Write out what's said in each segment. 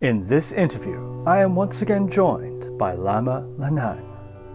In this interview, I am once again joined by Lama Lhanang,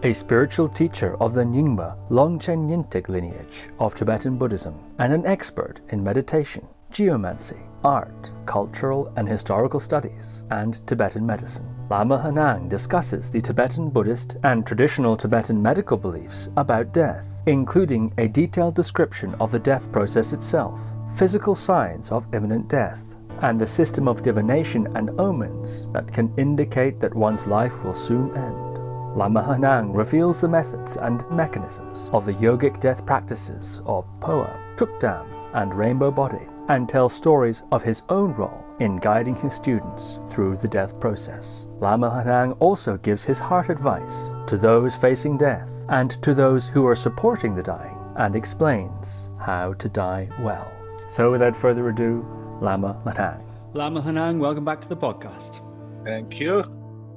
a spiritual teacher of the Nyingma Longchen Nyingthig lineage of Tibetan Buddhism and an expert in meditation, geomancy, art, cultural and historical studies, and Tibetan medicine. Lama Lhanang discusses the Tibetan Buddhist and traditional Tibetan medical beliefs about death, including a detailed description of the death process itself, physical signs of imminent death, and the system of divination and omens that can indicate that one's life will soon end. Lama Lhanang reveals the methods and mechanisms of the yogic death practices of Phowa, Tukdam, and Rainbow Body, and tells stories of his own role in guiding his students through the death process. Lama Lhanang also gives his heart advice to those facing death and to those who are supporting the dying and explains how to die well. So, without further ado, Lama Lhanang. Lama Lhanang, welcome back to the podcast. Thank you.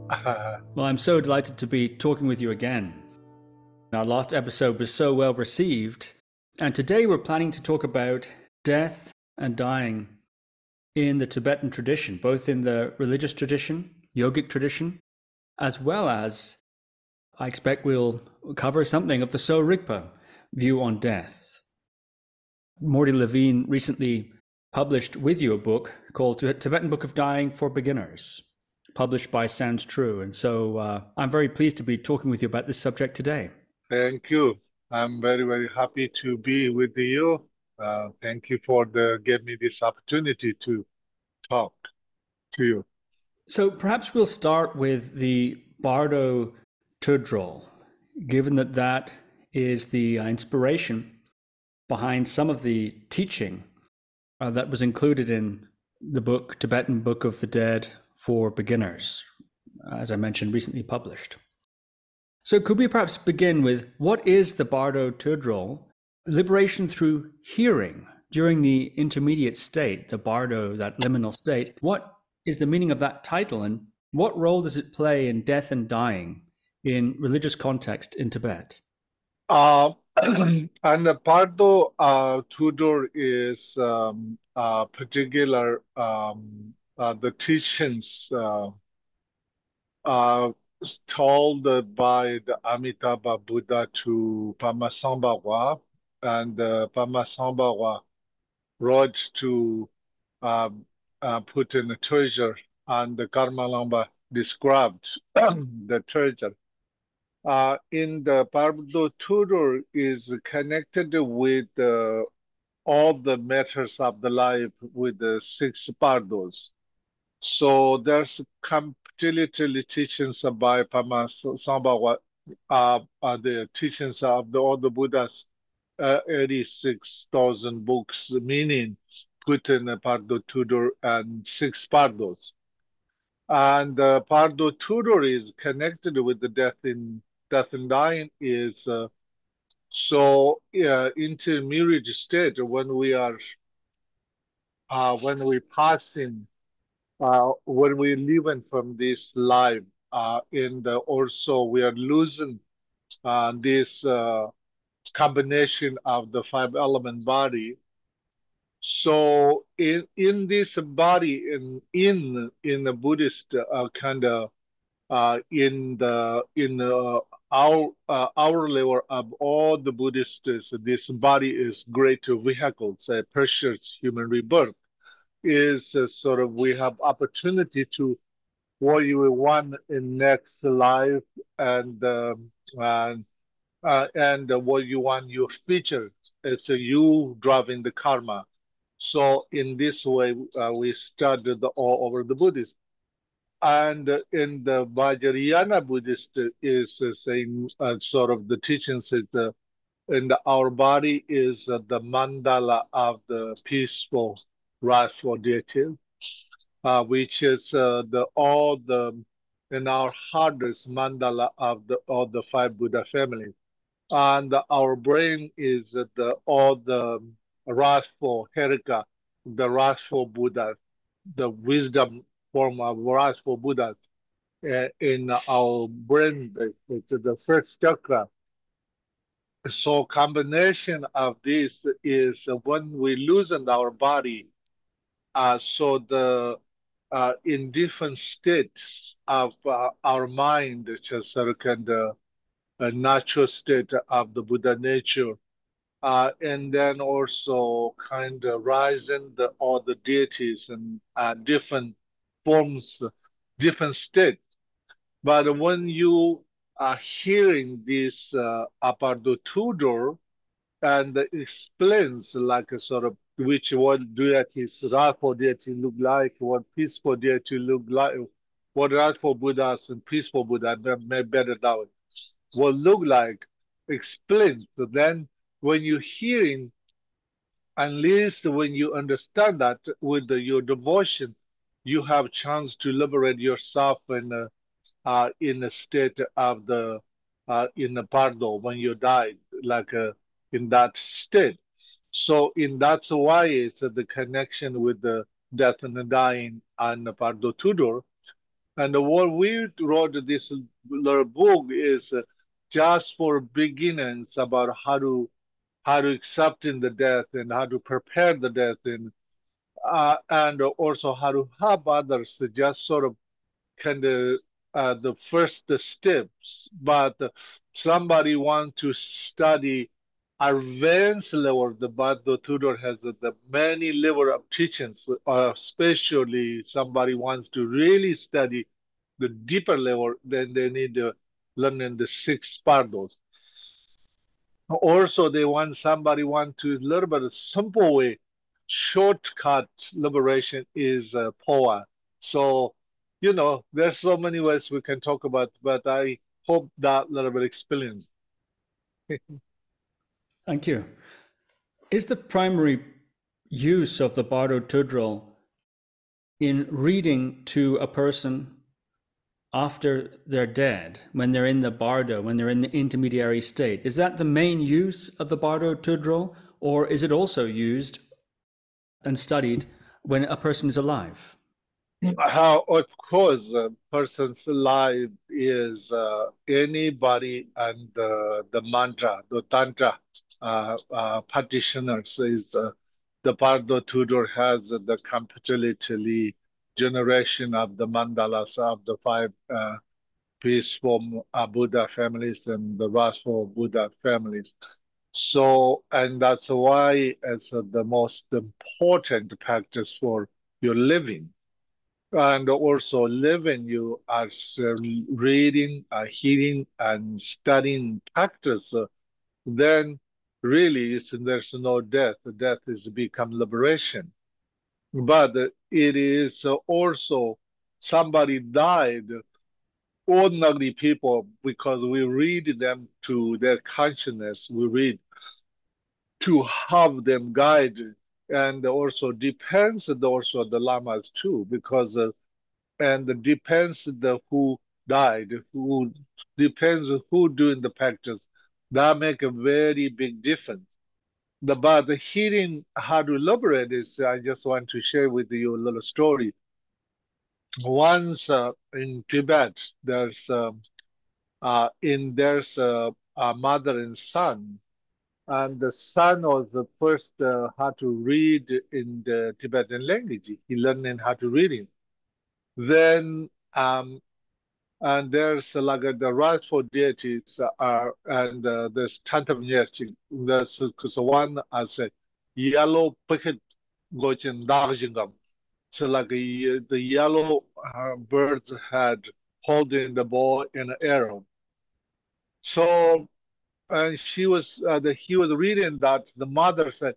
well, I'm so delighted to be talking with you again. Our last episode was so well received, and today we're planning to talk about death and dying in the Tibetan tradition, both in the religious tradition, yogic tradition, as well as I expect we'll cover something of the Sowa Rigpa view on death. Morty Levine recently published with you a book called Tibetan Book of Dying for Beginners, published by Sounds True. And so uh, I'm very pleased to be talking with you about this subject today. Thank you. I'm very, very happy to be with you uh, thank you for the give me this opportunity to talk to you. So perhaps we'll start with the Bardo Tudrol, given that that is the uh, inspiration behind some of the teaching uh, that was included in the book Tibetan Book of the Dead for Beginners, as I mentioned, recently published. So could we perhaps begin with what is the Bardo Tudrol liberation through hearing during the intermediate state, the bardo, that liminal state, what is the meaning of that title and what role does it play in death and dying in religious context in Tibet? Uh, and the bardo uh, Tudor is um, uh, particular, um, uh, the teachings uh, uh, told by the Amitabha Buddha to Padmasambhava and uh, Padmasambhava wrote to um, uh, put in a treasure, and the Karma Lingpa described the treasure. Uh, in the Bardo Tudor is connected with uh, all the matters of the life with the six bardos. So there's completely teachings by Padmasambhava, uh, uh, the teachings of the, all the Buddhas uh, 86,000 books, meaning put in a Bardo Tudor and six Pardos. And uh, Bardo Tudor is connected with the death in death and dying is uh, so uh, intermediate state when we are uh, when we passing uh, when we leaving from this life uh, the also we are losing uh, this uh, combination of the five element body. So in in this body in in in the Buddhist uh, kind of uh, in the in the, our uh, our level of all the Buddhists, this body is great vehicle, a precious human rebirth. Is uh, sort of we have opportunity to what you want in next life and um, and uh, and uh, what you want your future. It's uh, you driving the karma. So in this way, uh, we studied all over the Buddhist. And uh, in the Vajrayana Buddhist is uh, saying sort of the teachings is the in the, our body is the mandala of the peaceful wrathful deity, which is the all the in our heart is mandala of the all the five Buddha families and our brain is the all the wrathful Heruka, the wrathful Buddha, the wisdom form of wrathful Buddha uh, in our brain. It's the first chakra. So combination of this is when we loosen our body. Uh, so the uh, in different states of uh, our mind, just like the uh, natural state of the Buddha nature, uh, and then also kind of rising the all the deities and uh, different forms, different states. But when you are hearing this uh, Apardo Tudor and explains like a sort of which what deities, wrathful deity look like, what peaceful deity look like, what wrathful Buddhas and peaceful Buddha, may better now, will look like, explains. So then when you're hearing, at least when you understand that with the, your devotion, you have chance to liberate yourself in a, uh, in a state of the uh, in the pardo when you die, like uh, in that state. So in that's why it's the connection with the death and the dying and the Pardo Tudor. And what we wrote this little book is just for beginners about how to how to accept in the death and how to prepare the death and uh, and also how to help others just sort of kind of uh, the first steps. But somebody want to study advanced level, the Bardo Tudor has the, the many level of teachings, uh, especially somebody wants to really study the deeper level, then they need to learn in the six Bardos. Also, they want somebody want to a little bit of simple way, shortcut liberation is uh, phowa. So, you know, there's so many ways we can talk about, but I hope that little bit experience. Thank you. Is the primary use of the Bardo Tudrol in reading to a person after they're dead, when they're in the Bardo, when they're in the intermediary state, is that the main use of the Bardo Tudrol, or is it also used and studied when a person is alive? How, of course, a person's life is uh, anybody and uh, the mantra, the tantra uh, uh, practitioners is uh, the Pardo Tudor has the completely generation of the mandalas of the five uh, peaceful Buddha families and the wrathful Buddha families. So, and that's why it's the most important practice for your living. And also living, you are reading, uh, hearing, and studying practice, then really there's no death. Death is become liberation. But it is also somebody died, ordinary people, because we read them to their consciousness, we read to have them guide, and also depends also the lamas too, because uh, and depends the who died, who depends who doing the practice that make a very big difference. The, but the hearing how to liberate is, I just want to share with you a little story. Once uh, in Tibet, there's um, uh, in there's a, a, mother and son, and the son was the first uh, how to read in the Tibetan language. He learned how to read it. Then um, and there's like the rightful deities are and uh, there's Tantam Nyerching. There's one I said yellow picket gochin darjingam. So like the yellow uh, birds had holding the ball in an arrow. So and she was uh, the, he was reading that the mother said,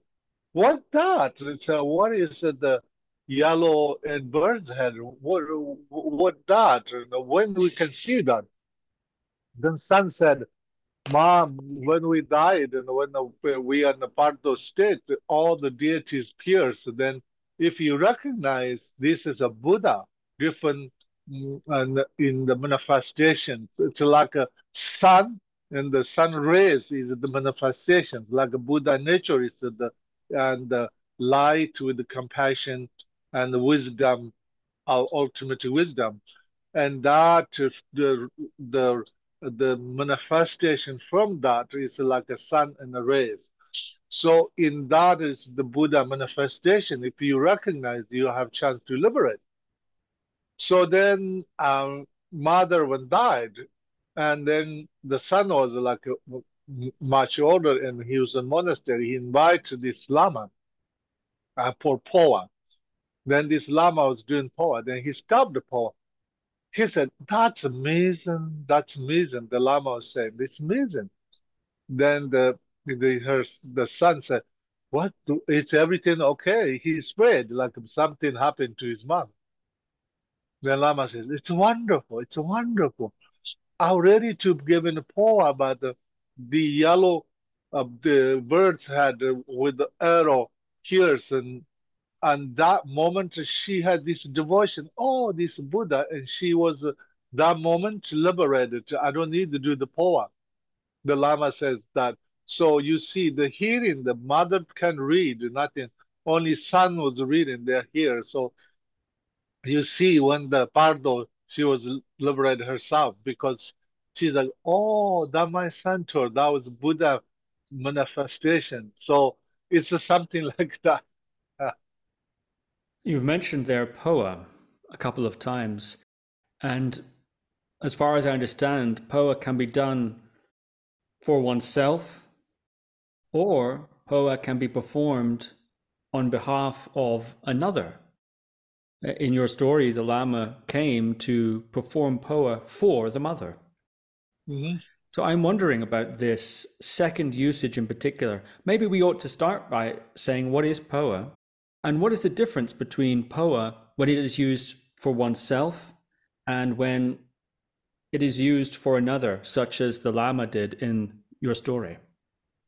"What that? It's, uh, what is the yellow and bird's head. What, what that? When we can see that? Then son said, Mom, when we died and when we are in the Pardo state, all the deities appears. Then if you recognize this is a Buddha, different mm, and in the manifestations, it's like a sun and the sun rays is the manifestation, like a Buddha nature is the and the light with the compassion and the wisdom, our ultimate wisdom. And that the the the manifestation from that is like a sun and a rays. So in that is the Buddha manifestation. If you recognize, you have chance to liberate. So then mother when died, and then the son was like much older, and he was in monastery. He invited this lama uh, for phowa. Then this lama was doing phowa. Then he stopped the phowa. He said, "That's amazing. That's amazing." The lama was saying, "It's amazing." Then the the her the son said, "What? Do, it's everything okay?" He spread like something happened to his mom. The lama says, "It's wonderful. It's wonderful. I'm to give in a poem about the the yellow uh, the birds had uh, with the arrow ears and and that moment she had this devotion. Oh, this Buddha, and she was uh, that moment liberated. I don't need to do the phowa. The Lama says that. So you see, the hearing, the mother can read nothing. Only son was reading. They're here. So you see, when the Pardo, she was liberated herself because she's like, oh, that my center, that was Buddha manifestation. So it's something like that. You've mentioned their phowa a couple of times, and as far as I understand, phowa can be done for oneself, or phowa can be performed on behalf of another. In your story, the Lama came to perform phowa for the mother. Mm-hmm. So I'm wondering about this second usage in particular. Maybe we ought to start by saying what is phowa and what is the difference between phowa when it is used for oneself and when it is used for another, such as the Lama did in your story?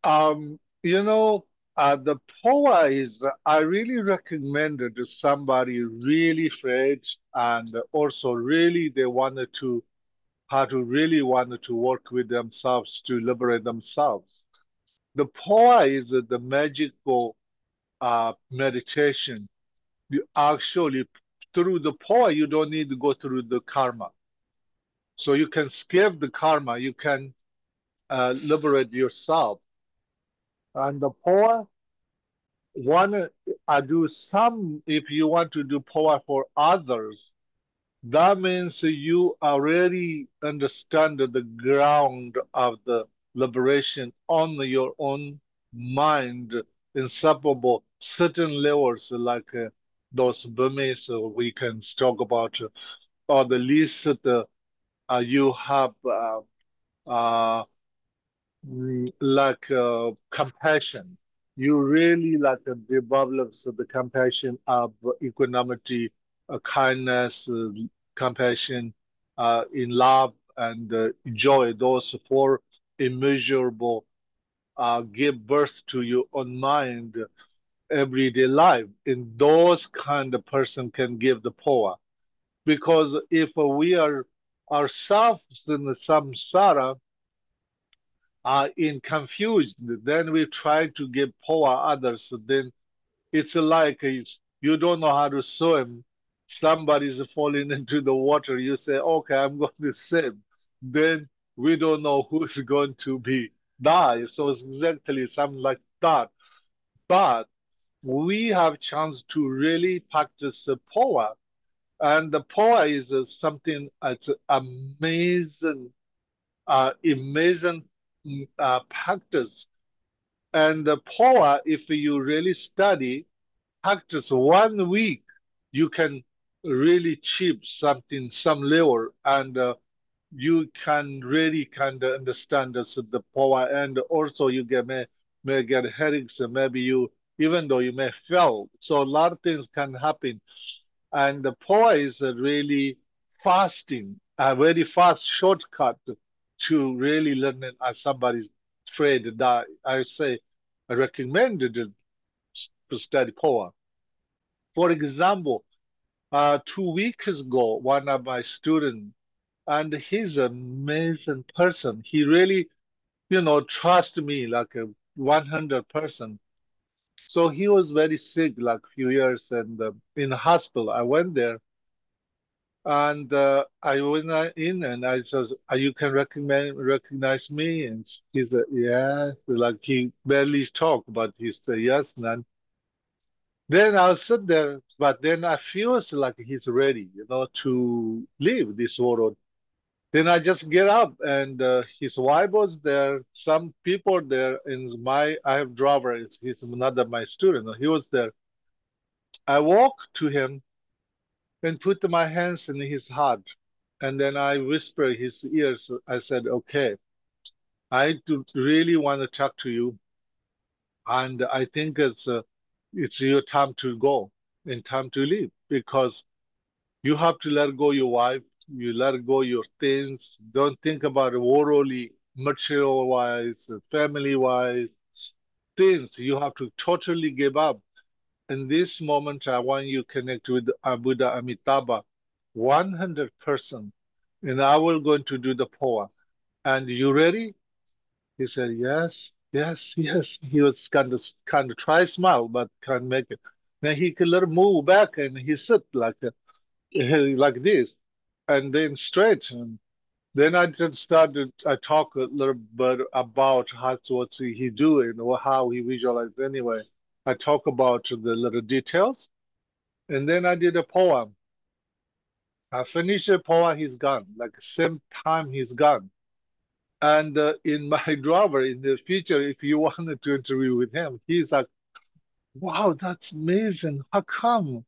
Um, you know, uh, the phowa is, I really recommend it to somebody really afraid and also really they wanted to, how to really wanted to work with themselves to liberate themselves. The phowa is the magical uh, meditation, you actually, through the phowa, you don't need to go through the karma. So you can skip the karma, you can uh, liberate yourself. And the phowa, one, I do some, if you want to do phowa for others, that means you already understand the ground of the liberation on your own mind, inseparable certain levels like uh, those Burmese uh, we can talk about, uh, or the least uh, uh you have uh, uh, like compassion. You really like uh, develops the compassion of equanimity, uh, kindness, uh, compassion, in love and joy. Those four immeasurable give birth to your own mind everyday life. And those kind of person can give the phowa. Because if we are ourselves in the samsara, are in confused, then we try to give phowa others, then it's like you don't know how to swim. Somebody's falling into the water. You say, okay, I'm going to swim. Then we don't know who's going to be die. So it's exactly something like that. But we have chance to really practice the phowa. And the phowa is something that's amazing, uh, amazing uh, practice. And the phowa, if you really study, practice one week, you can really achieve something, some level, and uh, you can really kind of understand this, the phowa, and also you get may, may get headaches, and maybe you even though you may fail. So a lot of things can happen. And the phowa is a really fasting, a very fast shortcut to really learning as somebody's afraid that I say I recommended to study phowa. For example, uh, two weeks ago, one of my students, and he's an amazing person. He really, you know, trust me like a 100 person. So he was very sick, like a few years, and uh, in the hospital. I went there, and uh, I went in, and I said, uh, "You can recognize recognize me?" And he said, "Yeah." Like he barely talked, but he said, "Yes, man." Then I'll sit there, but then I feel like he's ready, you know, to leave this world. Then I just get up, and uh, his wife was there. Some people there in my I have driver. He's another my student. He was there. I walk to him and put my hands in his heart, and then I whisper his ears. I said, "Okay, I do really want to talk to you, and I think it's uh, it's your time to go and time to leave because you have to let go your wife, you let go your things. Don't think about worldly, material wise, family wise things. You have to totally give up. In this moment, I want you to connect with Buddha Amitabha, 100%. And I will going to do the phowa. And you ready? He said, yes, yes, yes. He was kind of kind of try smile, but can't make it. Then he could let move back and he sit like like this, and then straight. And then I just started. I talk a little bit about how what he doing or how he visualized. Anyway, I talk about the little details, and then I did a phowa. I finished the phowa. He's gone. Like same time, he's gone. And uh, in my driver in the future, if you wanted to interview with him, he's like, "Wow, that's amazing. How come?"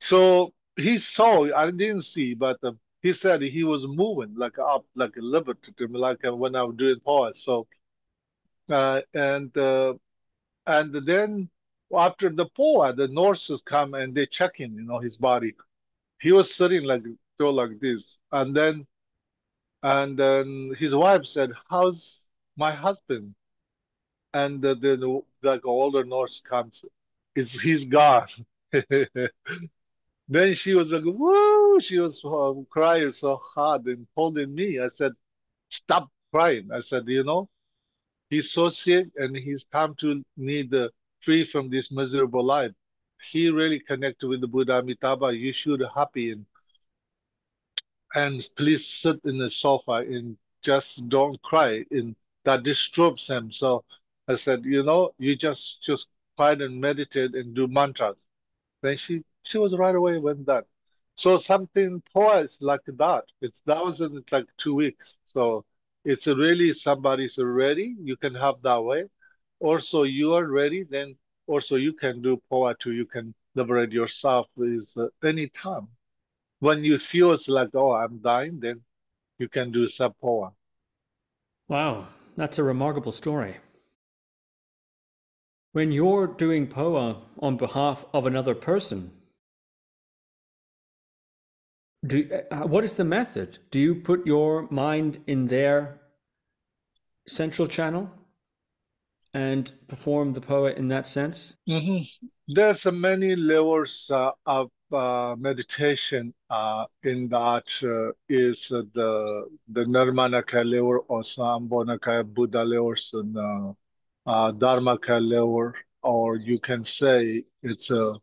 So he saw. I didn't see, but uh, he said he was moving like up, like a liberty, like uh, when I was doing poets. So, uh, and uh, and then after the phowa, the nurses come and they check in, you know, his body. He was sitting like so like this, and then and then his wife said, "How's my husband?" And then the, like older nurse comes, it's he's gone. Then she was like, "Woo!" She was uh, crying so hard and holding me. I said, "Stop crying." I said, "You know, he's so sick, and he's time to need uh, free from this miserable life. He really connected with the Buddha Amitabha. You should happy and and please sit in the sofa and just don't cry. And that disturbs him. So I said, you know, you just just quiet and meditate and do mantras. Then she she was right away with that. So something poets like that. It's thousand, it's like two weeks. So it's really somebody's ready, you can have that way. Also you are ready, then also you can do poetry, you can liberate yourself is uh, any time. When you feel it's like, oh, I'm dying, then you can do some phowa. Wow, that's a remarkable story. When you're doing phowa on behalf of another person, do uh, what is the method? Do you put your mind in their central channel and perform the phowa in that sense? Mm-hmm. There's many levels uh, of uh, meditation uh, in that uh, is the the Nirmanakaya level or Sambhogakaya Buddha levels and uh, uh, level, or you can say it's a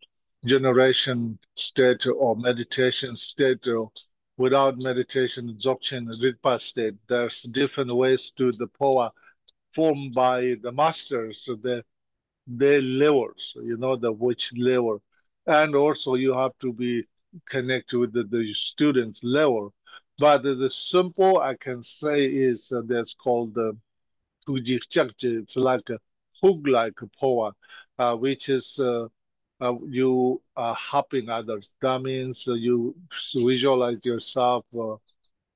generation state or meditation state or without meditation, Dzogchen, Rigpa state. There's different ways to the phowa formed by the masters. The the levels, you know, the which level. And also you have to be connected with the, the students level. But the, the simple I can say is uh, that's called the uh, It's like a hook-like phowa, uh, which is uh, uh, you are helping others. That means uh, you visualize yourself. Uh,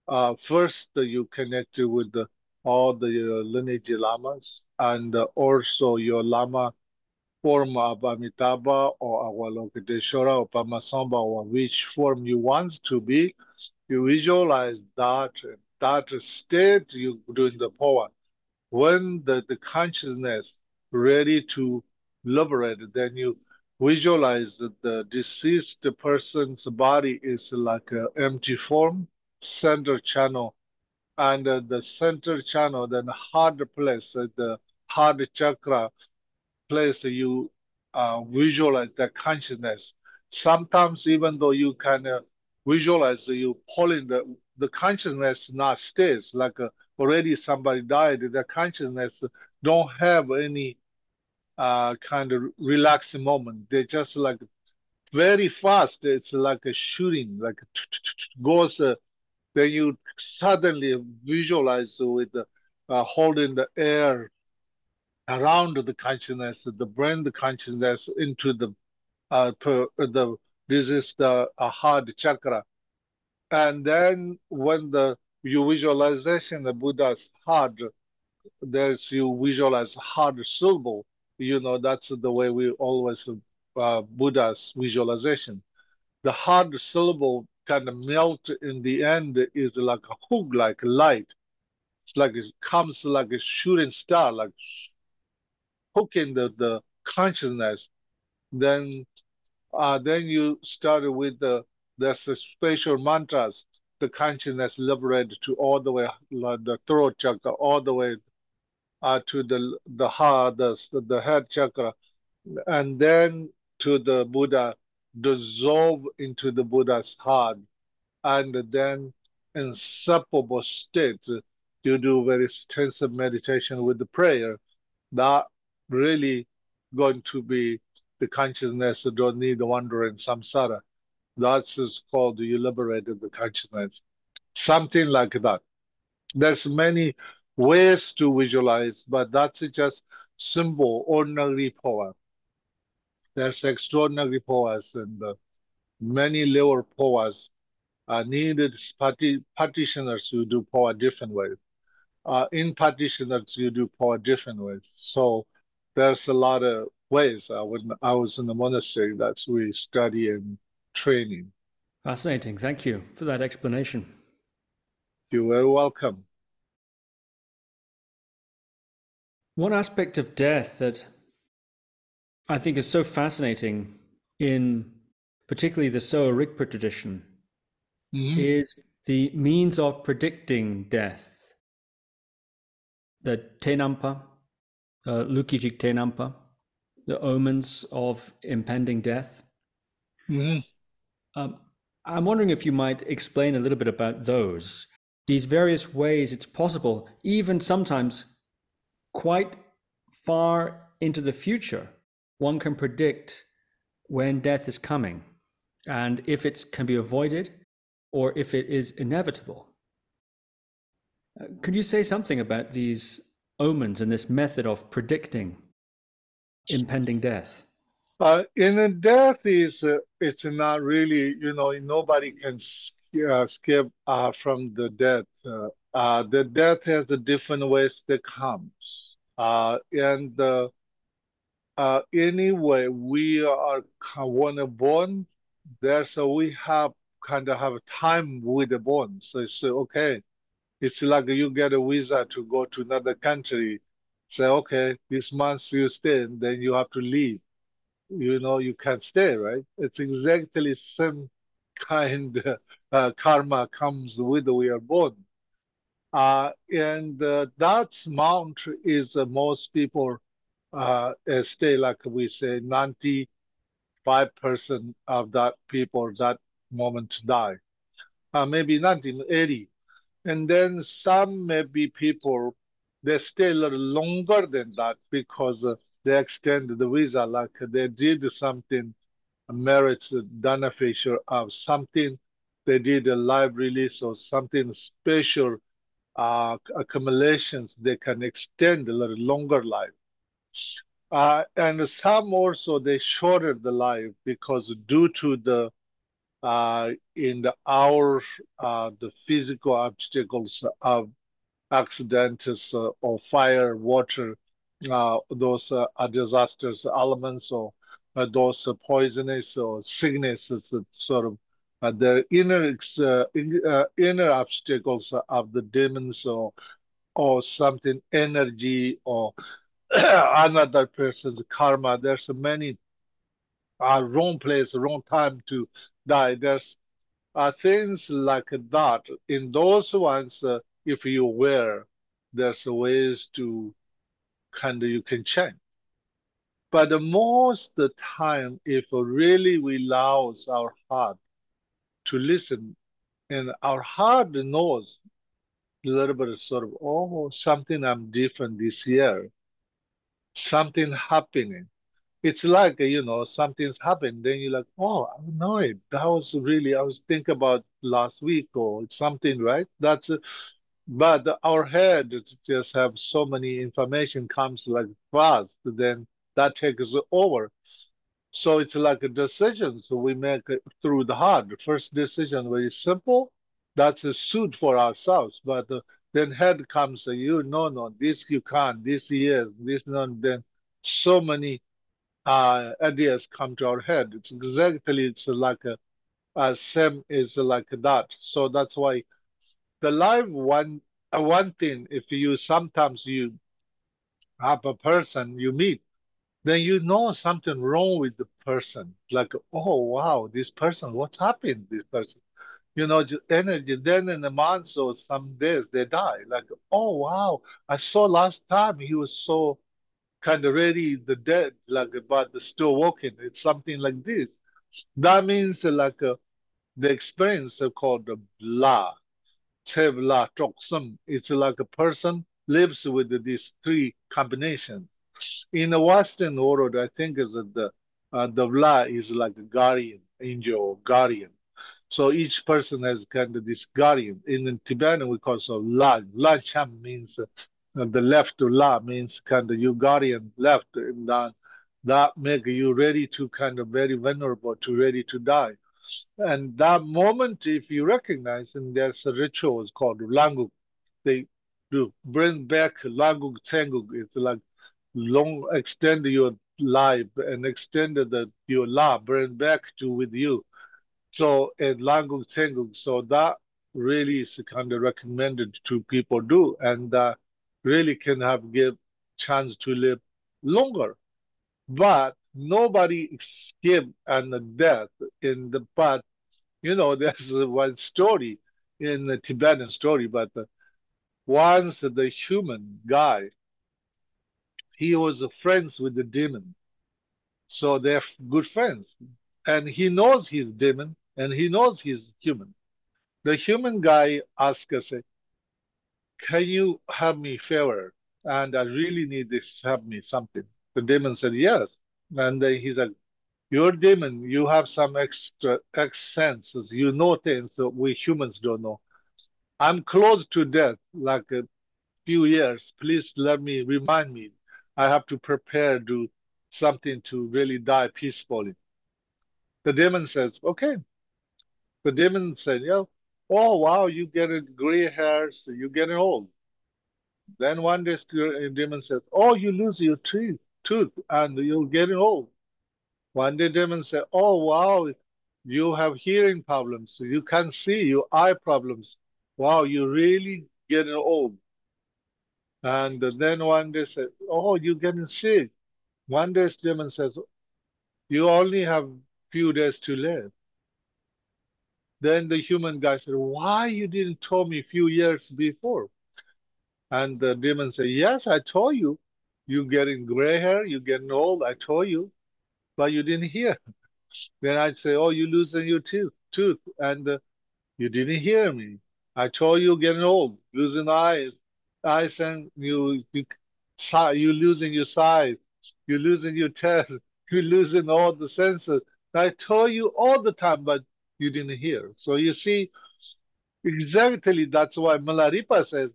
uh, first, you connect with the, all the uh, lineage lamas and uh, also your lama form of Amitabha or Avalokiteshvara or Padmasambhava or which form you want to be, you visualize that, that state you doing the phowa. When the, the consciousness ready to liberate, then you visualize that the deceased person's body is like an empty form, center channel, and uh, the center channel, then hard place, uh, the hard chakra place you uh, visualize that consciousness. Sometimes, even though you can uh, visualize, you pulling the the consciousness not stays like uh, already somebody died. The consciousness don't have any uh, kind of relaxing moment. They just like very fast. It's like a shooting, like goes. Uh, then you suddenly visualize with uh, holding the air around the consciousness, the bring the consciousness into the uh, per, the this is the uh, heart chakra, and then when the you visualization the Buddha's heart, there's you visualize heart syllable. You know that's the way we always uh, Buddha's visualization. The hard syllable kind of melt in the end is like a hook, like light. It's like it comes like a shooting star, like hooking the, the consciousness. Then uh, then you start with the there's special mantras, the consciousness liberated to all the way like the throat chakra, all the way uh, to the the heart, the, the head chakra, and then to the Buddha, dissolve into the Buddha's heart, and then inseparable state, you do very extensive meditation with the prayer. That really going to be the consciousness that don't need the wonder and samsara. That's is called you liberated the consciousness. Something like that. There's many ways to visualize, but that's just simple, ordinary phowa. There's extraordinary phowas and uh, many lower phowas uh, needed party, practitioners who do phowa different ways. Uh, in partitioners you do phowa different ways. So there's a lot of ways. Uh, when I was in the monastery, that's we study and training. Fascinating. Thank you for that explanation. You're very welcome. One aspect of death that I think is so fascinating in particularly the Sowa Rigpa tradition mm-hmm. is the means of predicting death. The Tenampa, uh, Lukijik Tenampa, the omens of impending death. Mm-hmm. Um, I'm wondering if you might explain a little bit about those, these various ways it's possible, even sometimes quite far into the future, one can predict when death is coming and if it can be avoided or if it is inevitable. Uh, could you say something about these omens and this method of predicting impending death? Uh, in a death is uh, it's not really you know nobody can uh, skip uh, from the death. Uh, uh, the death has a different ways that comes, and uh, anyway, we are when born, there's a, we have kind of have time with the born. So it's okay. It's like you get a visa to go to another country. Say, okay, this month you stay, and then you have to leave. You know, you can't stay, right? It's exactly same kind uh, karma comes with we are born. Uh, and uh, that mount is uh, most people uh, stay like we say 95% of that people that moment die. Uh, maybe 1980. And then some maybe people, they stay a little longer than that because uh, they extend the visa, like they did something merits beneficial of something. They did a live release or something special uh, accumulations. They can extend a little longer life. Uh, and some also they shorted the life because due to the uh, in the hour uh, the physical obstacles of accidents uh, or fire, water, uh, those uh, are disasters elements or those poisonous or sicknesses sort of the inner inner obstacles of the demons or or something energy or another person's karma. There's many uh, wrong place, wrong time to die. There's uh, things like that. In those ones, uh, if you aware, there's ways to kind of you can change. But most the time, if really we allow our heart to listen, and our heart knows a little bit of sort of, oh, something I'm different this year something happening. It's like you know something's happened. Then you're like, oh, I know it. That was really I was thinking about last week or something, right? That's but our head just have so many information comes like fast. Then that takes over. So it's like a decision. So we make it through the heart. The first decision very simple. That's a suit for ourselves. But then head comes, uh, you no no this you can't, this yes, this no. Then so many uh, ideas come to our head. It's exactly it's like a, uh, same is like that. So that's why the life one uh, one thing. If you sometimes you have a person you meet then you know something wrong with the person. Like, oh wow, this person, what's happened? This person, you know, energy. Then in a month or some days they die. Like, oh wow, I saw last time he was so kind of ready, the dead, like but still walking. It's something like this. That means like uh, the experience called the la, la toksum. It's like a person lives with these three combinations in the Western world, I think is that the uh, the Vla is like a guardian angel guardian. So each person has kind of this guardian. In Tibetan, we call it so La. La Cham means uh, the left to La means kind of your guardian left, and that that make you ready to kind of very vulnerable to ready to die. And that moment, if you recognize, and there's a ritual it's called Languk. They do bring back Languk Tsenguk. It's like long extend your life and extend the, your love, bring back to with you. So at Langung Tengung, so that really is kind of recommended to people do and uh, really can have give chance to live longer. But nobody escape and death in the but you know there's one story in the Tibetan story, but uh, once the human guy he was friends with the demon. So they're good friends. And he knows he's demon and he knows he's human. The human guy asks us, Can you help me favor? And I really need this help me something. The demon said, Yes. And then he said, You're demon, you have some extra X senses. You know things that we humans don't know. I'm close to death, like a few years. Please let me remind me I have to prepare do something to really die peacefully. The demon says, okay. The demon said, yeah, oh wow, you getting gray hairs, you getting old. Then one day demon says, oh, you lose your teeth, tooth and you're getting old. One day demon said, oh wow, you have hearing problems, so you can't see, your eye problems. Wow, you're really getting old. And then one day said, oh, you're getting sick. One day demon says, you only have few days to live. Then the human guy said, why you didn't tell me a few years before? And the demon said, yes, I told you. You're getting gray hair, you're getting old, I told you, but you didn't hear. Then I'd say, oh, you're losing your tooth, tooth, and uh, you didn't hear me. I told you getting old, losing eyes, eyes and you you you losing your sight, you're losing your test, you're losing all the senses. I told you all the time, but you didn't hear. So you see, exactly that's why Milarepa says,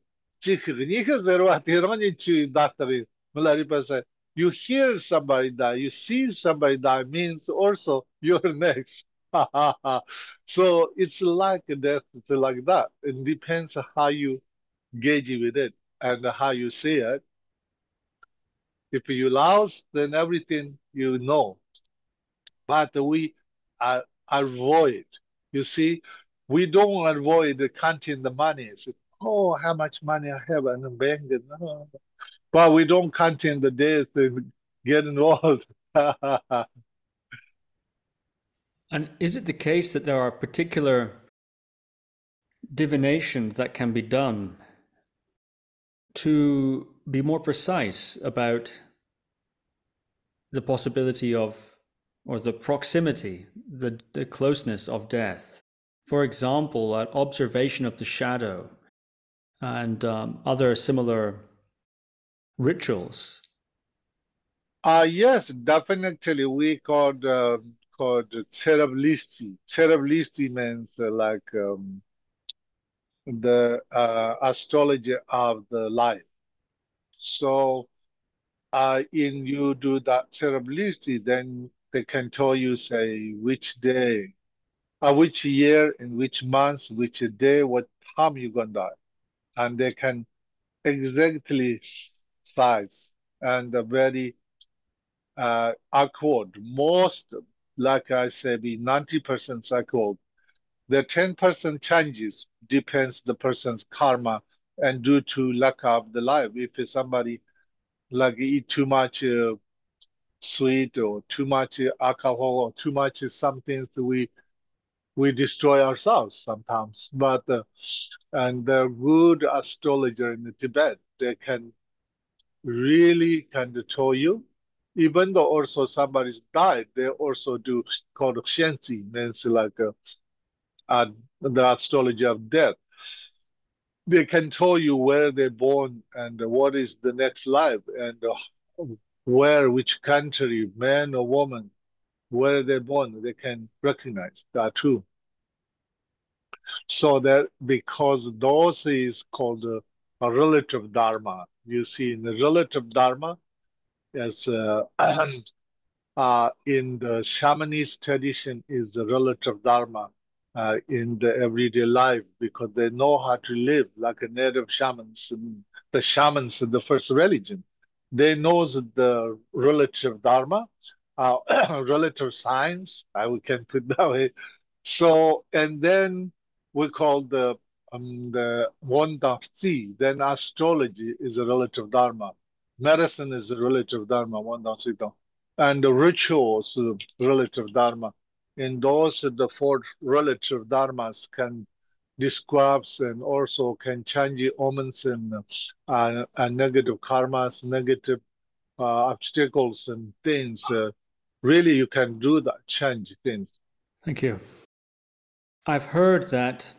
Milarepa says, you hear somebody die, you see somebody die means also you're next. so it's like death, it's like that. It depends how you gauge with it and how you see it. If you lose, then everything you know. But we uh, avoid. You see, we don't avoid counting the money. Oh, how much money I have in the bank. No. But we don't count in the days to get involved. and is it the case that there are particular divinations that can be done to be more precise about the possibility of or the proximity, the, the closeness of death. For example, an observation of the shadow and um, other similar rituals Uh, yes, definitely. We called uh, called Cereblisti. Cereblisti means uh, like um, the uh, astrology of the life. So, uh, in you do that Cereblisti, then they can tell you, say, which day, uh, which year, in which month, which day, what time you're gonna die, and they can exactly size and very uh, accord. Most, like I said, be 90% accurate. The 10% changes depends the person's karma and due to lack of the life. If somebody like eat too much uh, sweet or too much alcohol or too much something we we destroy ourselves sometimes. But uh, and the good astrologer in Tibet, they can really can tell you even though also somebody's died, they also do called xianzi, means like uh, uh, the astrology of death. They can tell you where they're born and what is the next life and uh, where, which country, man or woman, where they're born. They can recognize that too. So that because those is called uh, a relative dharma. You see, in the relative dharma, as uh, uh, in the shamanist tradition is the relative dharma uh, in the everyday life because they know how to live like a native shamans. The shamans in the first religion, they know the relative dharma, uh, relative science. I we can put that way. So and then we call the um, the Wanda Si. Then astrology is a relative dharma medicine is a relative dharma, one down and the rituals relative dharma. In those, the four relative dharmas can describe and also can change omens and, uh, and negative karmas, negative uh, obstacles and things. Uh, really, you can do that, change things. Thank you. I've heard that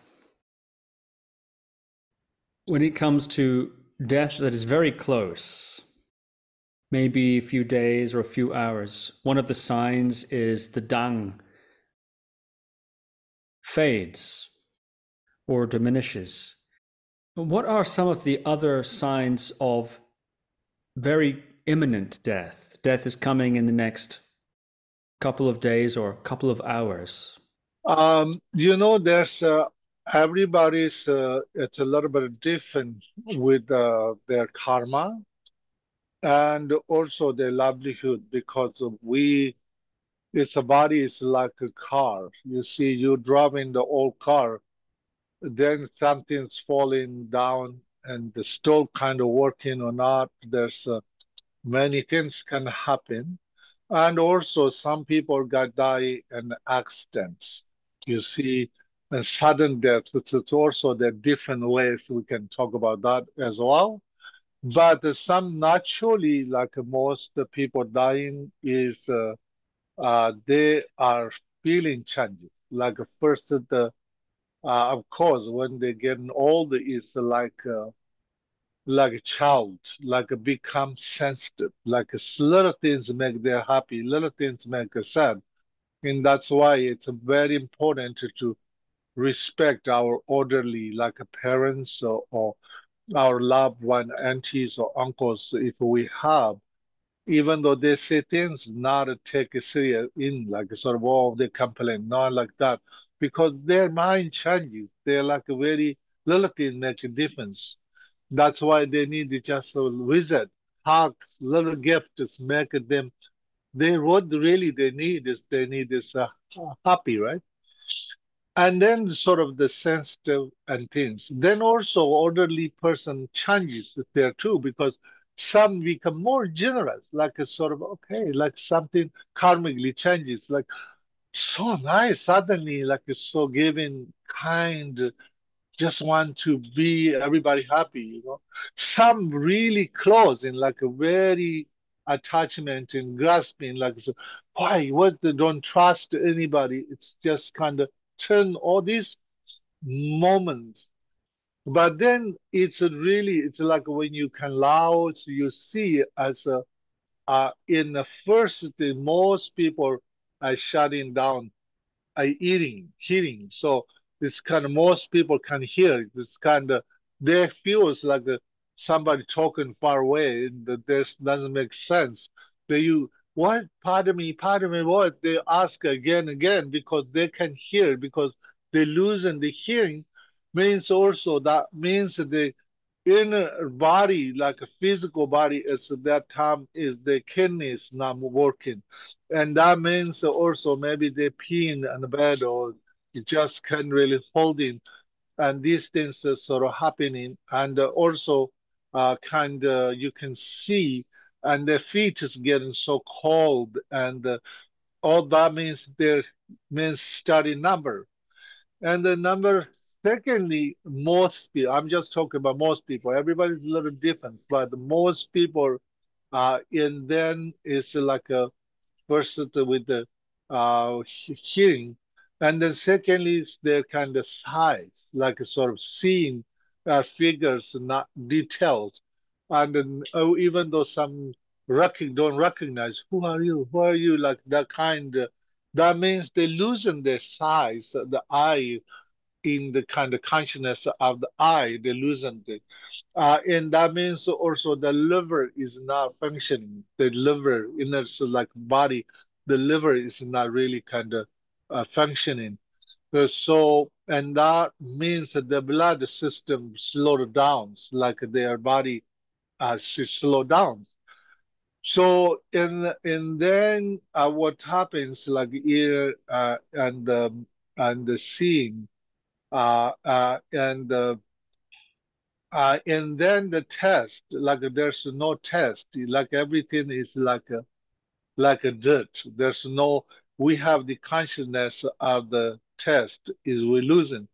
when it comes to death that is very close, maybe a few days or a few hours. One of the signs is the dung fades or diminishes. What are some of the other signs of very imminent death? Death is coming in the next couple of days or couple of hours. Um, you know, there's uh, everybody's. Uh, it's a little bit different with uh, their karma and also the livelihood because we its a body is like a car you see you drive in the old car then something's falling down and the stove kind of working or not there's uh, many things can happen. And also some people got die in accidents. You see and sudden death it's, it's also the different ways we can talk about that as well. But some naturally, like most people dying, is uh, uh, they are feeling changes. Like first, the uh, of course, when they get older, it's like uh, like a child, like a become sensitive. Like little things make them happy, little things make them sad, and that's why it's very important to, respect our orderly, like parents or, or our loved one, aunties or uncles, if we have, even though they say things not take it serious in like sort of oh they complain, not like that, because their mind changes. They're like a very little thing make a difference. That's why they need just wizard, hugs, little gifts, make them. They what really they need is they need is uh, happy, right? and then sort of the sensitive and things. Then also orderly person changes there too, because some become more generous, like a sort of okay, like something karmically changes, like so nice suddenly, like it's so giving, kind, just want to be everybody happy, you know. Some really close in like a very attachment and grasping, like so, why what they don't trust anybody. It's just kind of turn all these moments. But then it's really, it's like when you can allow, you see as a, uh, in the first, most people are shutting down, I eating, hearing. So it's kind of most people can hear. It's kind of they feels like somebody talking far away. That this doesn't make sense. But you what? Pardon me, pardon me. What they ask again and again because they can hear because they losing the hearing means also that means the inner body, like a physical body, is that time is the kidneys not working. And that means also maybe they peeing in the bed or you just can't really hold in. And these things are sort of happening. And also uh, kind of you can see and their feet is getting so cold and uh, all that means there means study number. And the number Secondly, most people, I'm just talking about most people, everybody's a little different, but most people uh, in then is like a person with the uh, hearing. And then secondly, is their kind of size, like a sort of seeing uh, figures, not details. And then, oh, even though some rec- don't recognize, who are you? Who are you? Like that kind of, that means they loosen their size, the eye in the kind of consciousness of the eye, they loosen it. Uh, and that means also the liver is not functioning. The liver, in its like body, the liver is not really kind of uh, functioning. Uh, so, and that means that the blood system slowed down, like their body uh, should slow down. So, and and then uh, what happens, like ear uh, and um, and the seeing, uh, uh, and uh, and then the test, like there's no test, like everything is like a like a dirt. There's no. We have the consciousness of the test is we losing.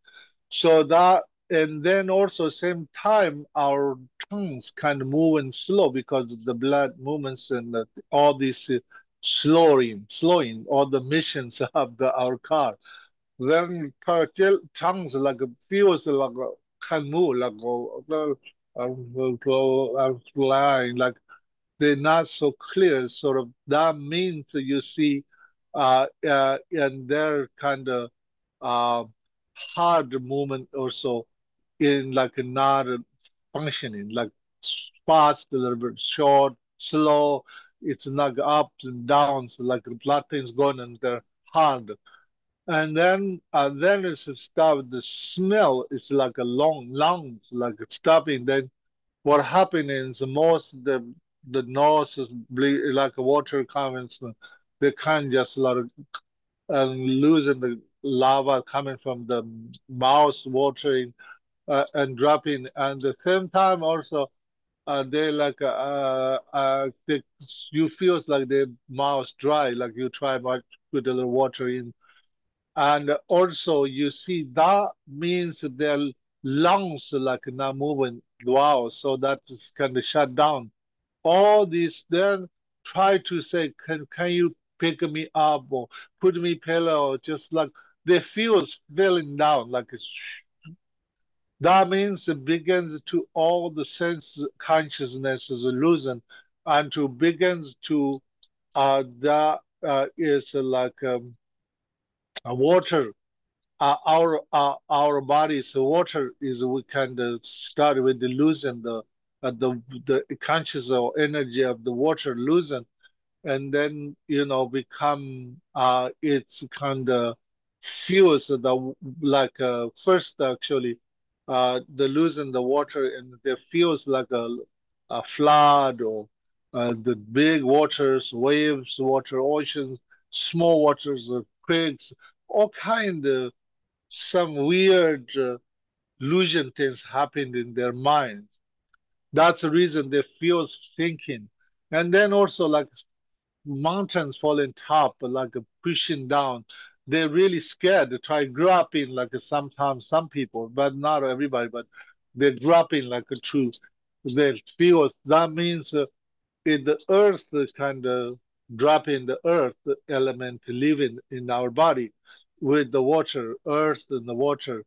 So that and then also same time our tongues kind of moving slow because the blood movements and the, all these uh, slowing, slowing all the missions of the our car then tongues like feels like can move like uh, flying like they're not so clear. Sort of that means you see, uh, uh, and their kind of uh, hard movement also in like not functioning, like fast, a little bit short, slow. It's like ups and downs, like a lot of things going on there hard and then uh, then it's stop. The smell is like a long lungs, like stopping. Then what happening is most the the nose is bleed, like water coming. So they can't just like and losing the lava coming from the mouth watering uh, and dropping. And the same time also. Uh, they like uh, uh, they, you feels like their mouth dry, like you try to put a little water in and also you see that means their lungs like not moving well, so that is kind of shut down. All these then try to say, can can you pick me up or put me pillow, just like they feel feeling down, like that means it begins to all the sense consciousness is losing and to begins to uh that uh, is like um, water, uh, our uh, our body's water is we can uh, start with the loosen the uh, the the conscious or energy of the water loosen, and then you know become uh it's kind of feels the like uh, first actually uh the losing the water and it feels like a, a flood or uh, the big waters waves water oceans small waters creates all kind of some weird uh, illusion things happened in their minds. That's the reason they feel thinking. And then also like mountains falling top, like pushing down. They're really scared. They try grabbing like sometimes some people, but not everybody, but they're grabbing like a truth. They feel that means uh, in the earth is kind of dropping the earth element living in our body with the water, earth and the water.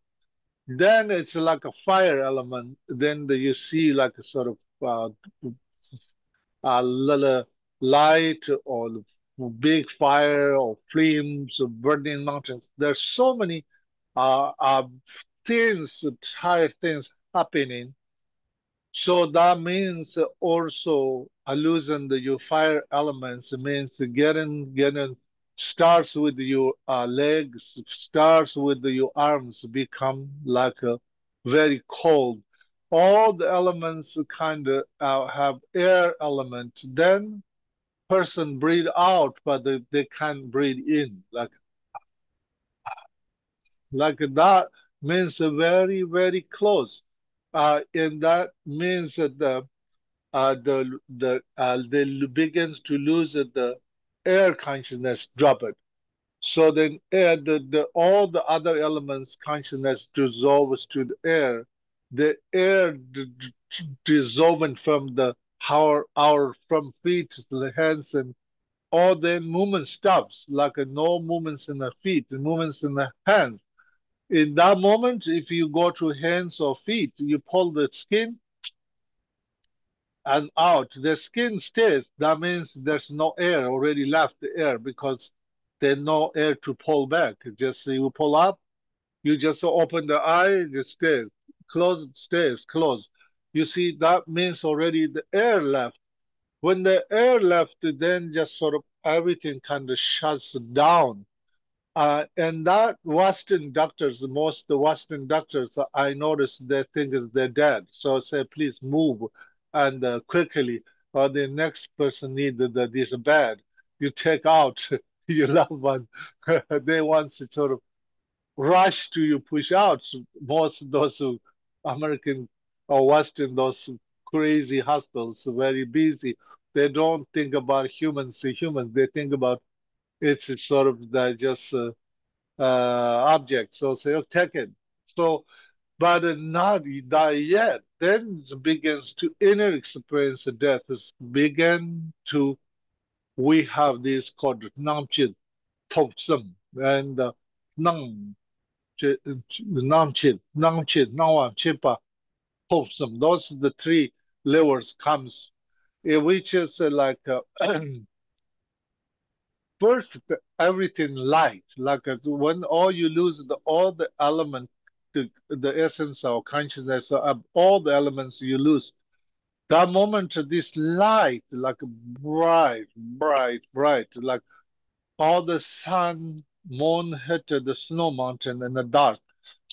Then it's like a fire element. Then the, you see like a sort of uh, a little light or big fire or flames or burning mountains. There's so many uh, uh, things, higher things happening. So that means also losing the your fire elements means getting getting starts with your uh, legs, starts with your arms become like a very cold. All the elements kind of uh, have air element. Then person breathe out, but they, they can't breathe in. Like like that means very very close, uh, and that means that the uh, the the uh, they begins to lose the air consciousness, drop it. So then air, the, the all the other elements consciousness dissolves to the air. The air dissolving from the our our from feet to the hands and all the movement stops, like no movements in the feet, the movements in the hands. In that moment, if you go to hands or feet, you pull the skin and out. The skin stays. That means there's no air already left the air because there's no air to pull back. Just you pull up, you just open the eye, it stays. Close, stays, close. You see, that means already the air left. When the air left, then just sort of everything kind of shuts down. Uh, and that Western doctors, most the Western doctors, I noticed they think they're dead. So I say, please move and uh, quickly, or the next person need the, this bad. You take out your loved one. they want to sort of rush to you, push out. Most those American or Western, those crazy hospitals, very busy. They don't think about humans to humans. They think about it's sort of just uh, uh, object. So say, oh, take it. So, but not die yet. Then begins to inner experience of death. Is begin to we have this called namchit toksum and uh, nam namchit namchit nawa chipa. Those are the three levels comes, which is uh, like. Uh, first everything light like when all you lose the all the element the, the essence or consciousness of all the elements you lose. That moment this light like bright bright bright like all the sun moon hit the snow mountain in the dark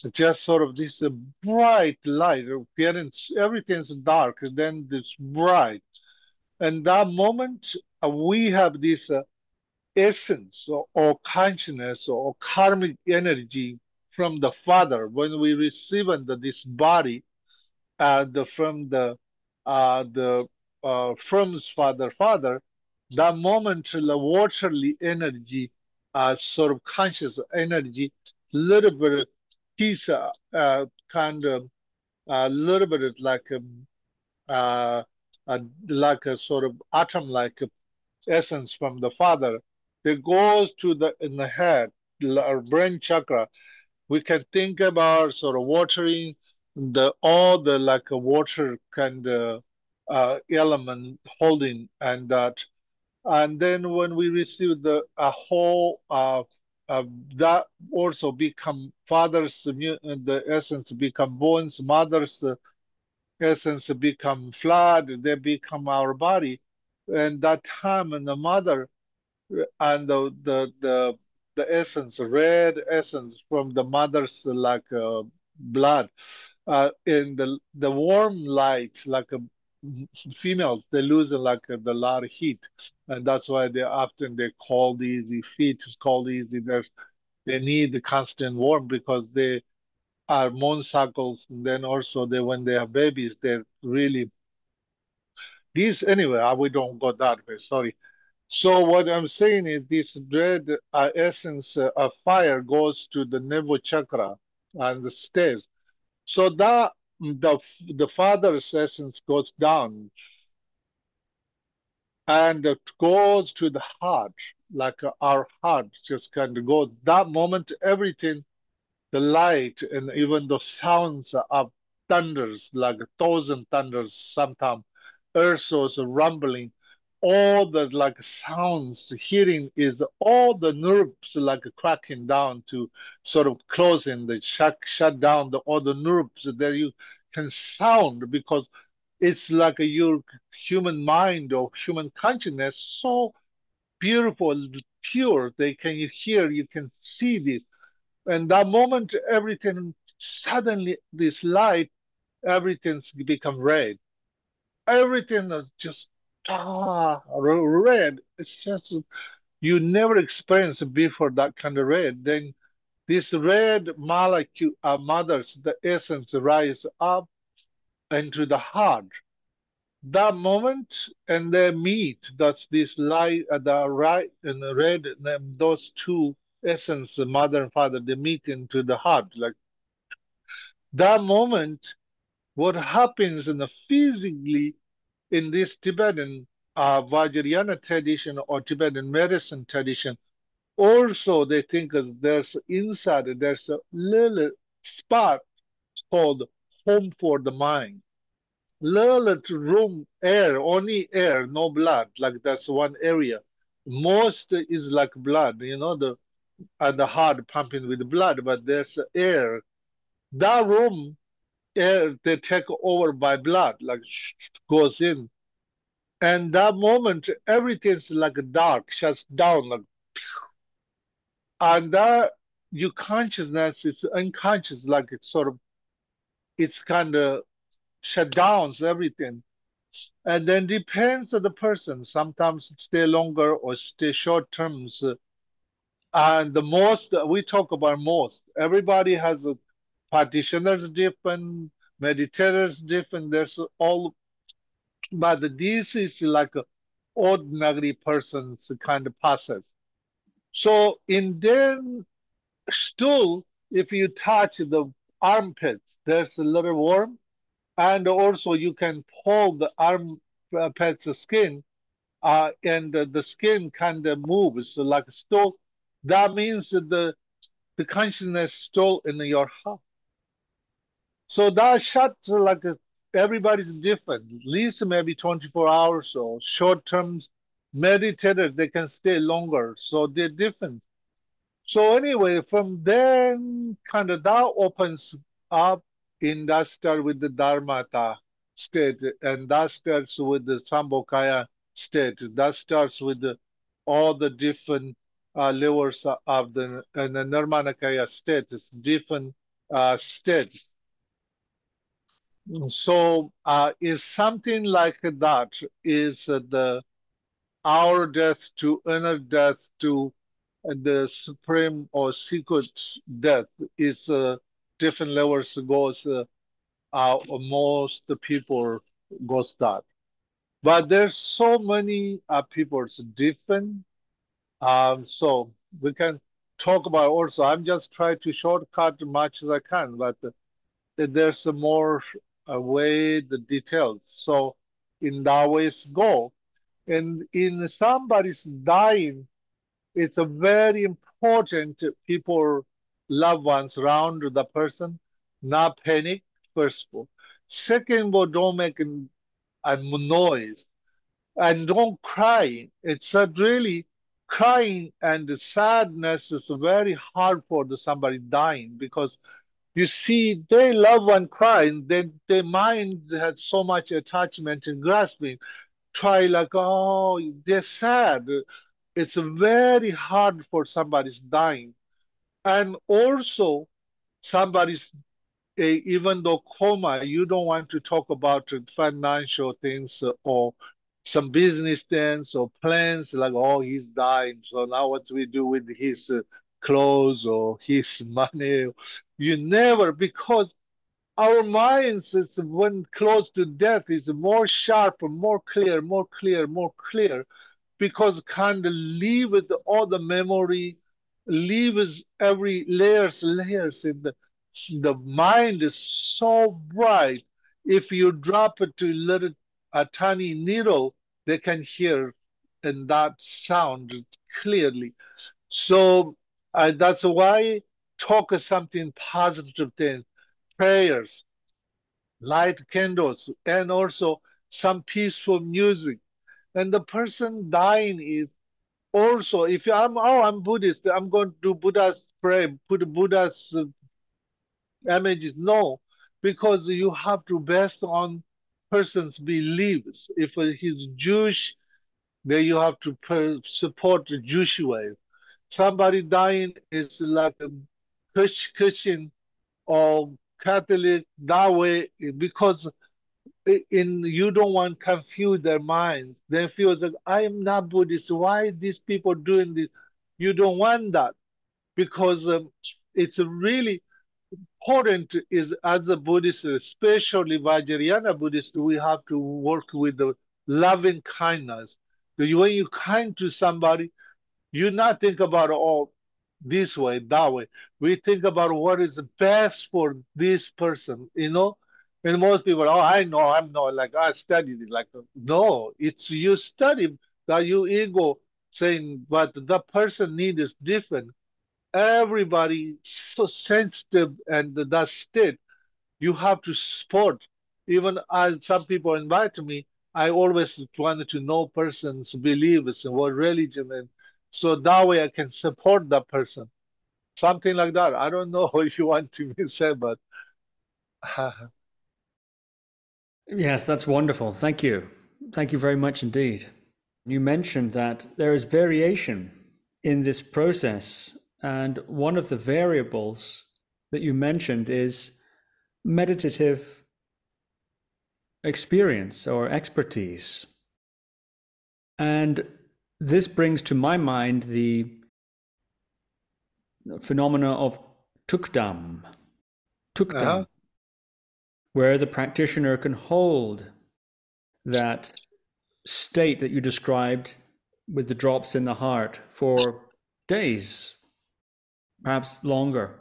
just sort of this bright light appearance everything's dark then this bright. And that moment uh, we have this uh, essence or, or consciousness or karmic energy from the Father when we receive the, this body uh, the, from the uh, the uh, from Father Father, that moment the waterly energy, uh, sort of conscious energy, little bit piece uh, uh, kind of a little bit like a, uh, a, like a sort of atom like essence from the Father that goes to the in the head, brain chakra. We can think about sort of watering the all the like a water kind of uh, element holding and that, and then when we receive the a whole uh, uh, that also become father's the essence become bones, mother's essence become flood, they become our body, and that time and the mother and the the the, the essence, red essence from the mother's like uh, blood, uh, in the the warm light, like a females, they lose like a, the lot of heat, and that's why they often they called easy. Feet is called easy. They need the constant warm because they are moon cycles, and then also they when they have babies, they're really these anyway. We don't go that way. Sorry. So what I'm saying is this dread uh, essence uh, of fire goes to the navel chakra and stays. So that the the father's essence goes down and it goes to the heart, like our heart just kind of goes. That moment, everything, the light and even the sounds of thunders, like a thousand thunders, sometimes earth was rumbling all the like sounds hearing is all the nerves like cracking down to sort of closing the shut shut down the all the nerves that you can sound because it's like a, your human mind or human consciousness so beautiful pure they can you hear you can see this. And that moment everything suddenly this light everything's become red. Everything is just ah, red. It's just you never experienced before that kind of red. Then this red molecule, uh, mothers, the essence rise up into the heart. That moment, and they meet. That's this light, uh, the right and the red. And those two essence, mother and father, they meet into the heart. Like that moment, what happens in the physically in this Tibetan uh, Vajrayana tradition or Tibetan medicine tradition, also they think there's inside, there's a little spot called home for the mind. Little room, air, only air, no blood. Like that's one area. Most is like blood, you know, the and the heart pumping with blood, but there's air. That room, they take over by blood, like goes in and that moment, everything's like dark, shuts down. Like, and that your consciousness is unconscious, like it's sort of, it's kind of shut down everything. And then depends on the person. Sometimes stay longer or stay short terms. And the most we talk about most. Everybody has a practitioners different, meditators different. There's all but this is like ordinary person's kind of process. So in then stool, if you touch the armpits, there's a little warm, and also you can pull the armpits skin, uh, and the, the skin kind of moves like a stool. That means the the consciousness stool in your heart. So that shuts like everybody's different. At least maybe 24 hours or short term meditators, they can stay longer. So they're different. So anyway, from then kind of that opens up in that start with the Dharmata state, and that starts with the Sambhogakaya state. That starts with the, all the different uh, levels of the and the Nirmanakaya state. It's different uh, states. So uh, is something like that is uh, the our death to inner death to uh, the supreme or secret death is uh, different levels goes uh, uh, most people goes that. But there's so many uh, people it's different. Um, so we can talk about also i'm just trying to shortcut as much as i can but there's more away the details. So in that ways go. And in somebody's dying, it's a very important people, loved ones around the person, not panic, first of all. Second of all, don't make a, noise and don't cry. It's really crying and sadness is very hard for the somebody dying because you see they love one crying then their mind has so much attachment and grasping try like oh they're sad. It's very hard for somebody's dying. And also somebody's uh, even though coma you don't want to talk about financial things or some business things or plans like oh he's dying. So now what do we do with his uh, clothes or his money. You never, because our minds is when close to death is more sharp, more clear, more clear, more clear, because kind of leave with all the memory, leaves every layers, layers in the the mind is so bright. If you drop it to little a tiny needle, they can hear and that sound clearly. So and that's why talk something positive things, prayers, light candles, and also some peaceful music. And the person dying is also, if I'm, oh, I'm Buddhist, I'm going to do Buddha's prayer, put Buddha's uh, images. No, because you have to based on person's beliefs. If he's Jewish, then you have to support the Jewish way. Somebody dying is like a Christian or Catholic that way because in you don't want to confuse their minds. They feel that I am not Buddhist. Why these people doing this? You don't want that because um, it's really important is as a Buddhist, especially Vajrayana Buddhist, we have to work with the loving kindness. When you're kind to somebody, you not think about oh this way, that way. We think about what is best for this person, you know. And most people, oh, I know, I'm not like I studied it. Like no, it's you study that you ego saying, but the person need is different everybody so sensitive and that state you have to support even as some people invite me i always wanted to know person's beliefs and what religion and so that way i can support that person. Something like that. I don't know if you want to say but yes that's wonderful. Thank you. Thank you very much indeed. You mentioned that there is variation in this process and one of the variables that you mentioned is meditative experience or expertise. And this brings to my mind the phenomena of tukdam, tukdam, uh-huh. where the practitioner can hold that state that you described with the drops in the heart for days, perhaps longer.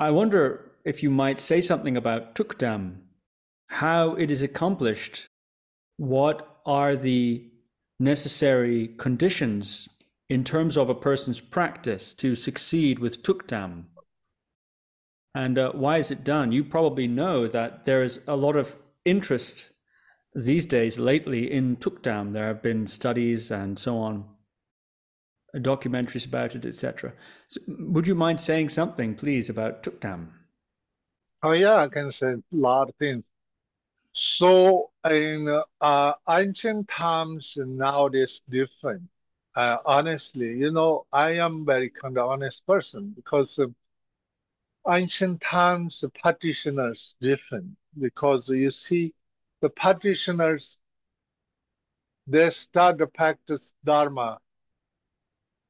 I wonder if you might say something about tukdam, how it is accomplished, what are the necessary conditions in terms of a person's practice to succeed with tukdam, and uh, why is it done? You probably know that there is a lot of interest these days lately in tukdam. There have been studies and so on documentaries about it, etc. So would you mind saying something, please, about Tukdam? Oh yeah, I can say a lot of things. So in uh, ancient times, now it's different. Uh, honestly, you know, I am very kind of honest person because uh, ancient times the practitioners different because you see the practitioners they start to practice dharma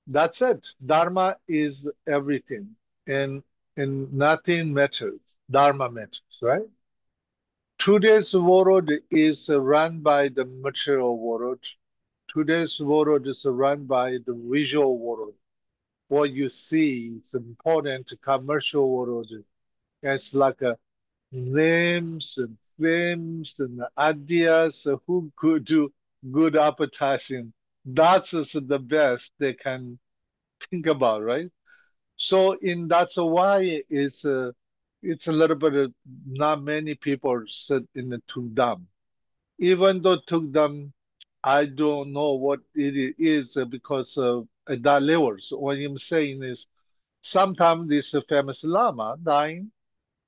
that's it. Dharma is everything, and and nothing matters. Dharma matters, right? Today's world is run by the material world. Today's world is run by the visual world. What you see is important. Commercial world, it's like a names and themes and ideas. Who could do good advertising? that's the best they can think about, right? So in that's why it's a, it's a little bit of, not many people sit in the Tukdam. Even though Tukdam, I don't know what it is because of that levels. What I'm saying is sometimes this famous Lama dying,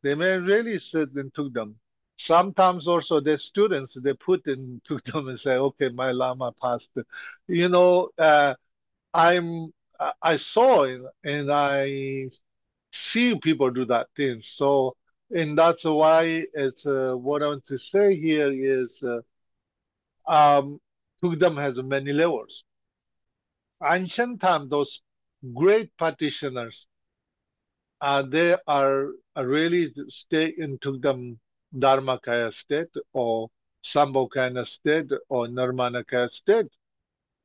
they may really sit in Tukdam. Sometimes also the students they put in them and say, "Okay, my lama passed." You know, uh, I'm I saw it and I see people do that thing. So, and that's why it's uh, what I want to say here is, uh, um, has many levels. Ancient time, those great practitioners, uh, they are, really stay in Tukdam Dharmakaya state or Sambhogakaya state or Nirmanakaya state.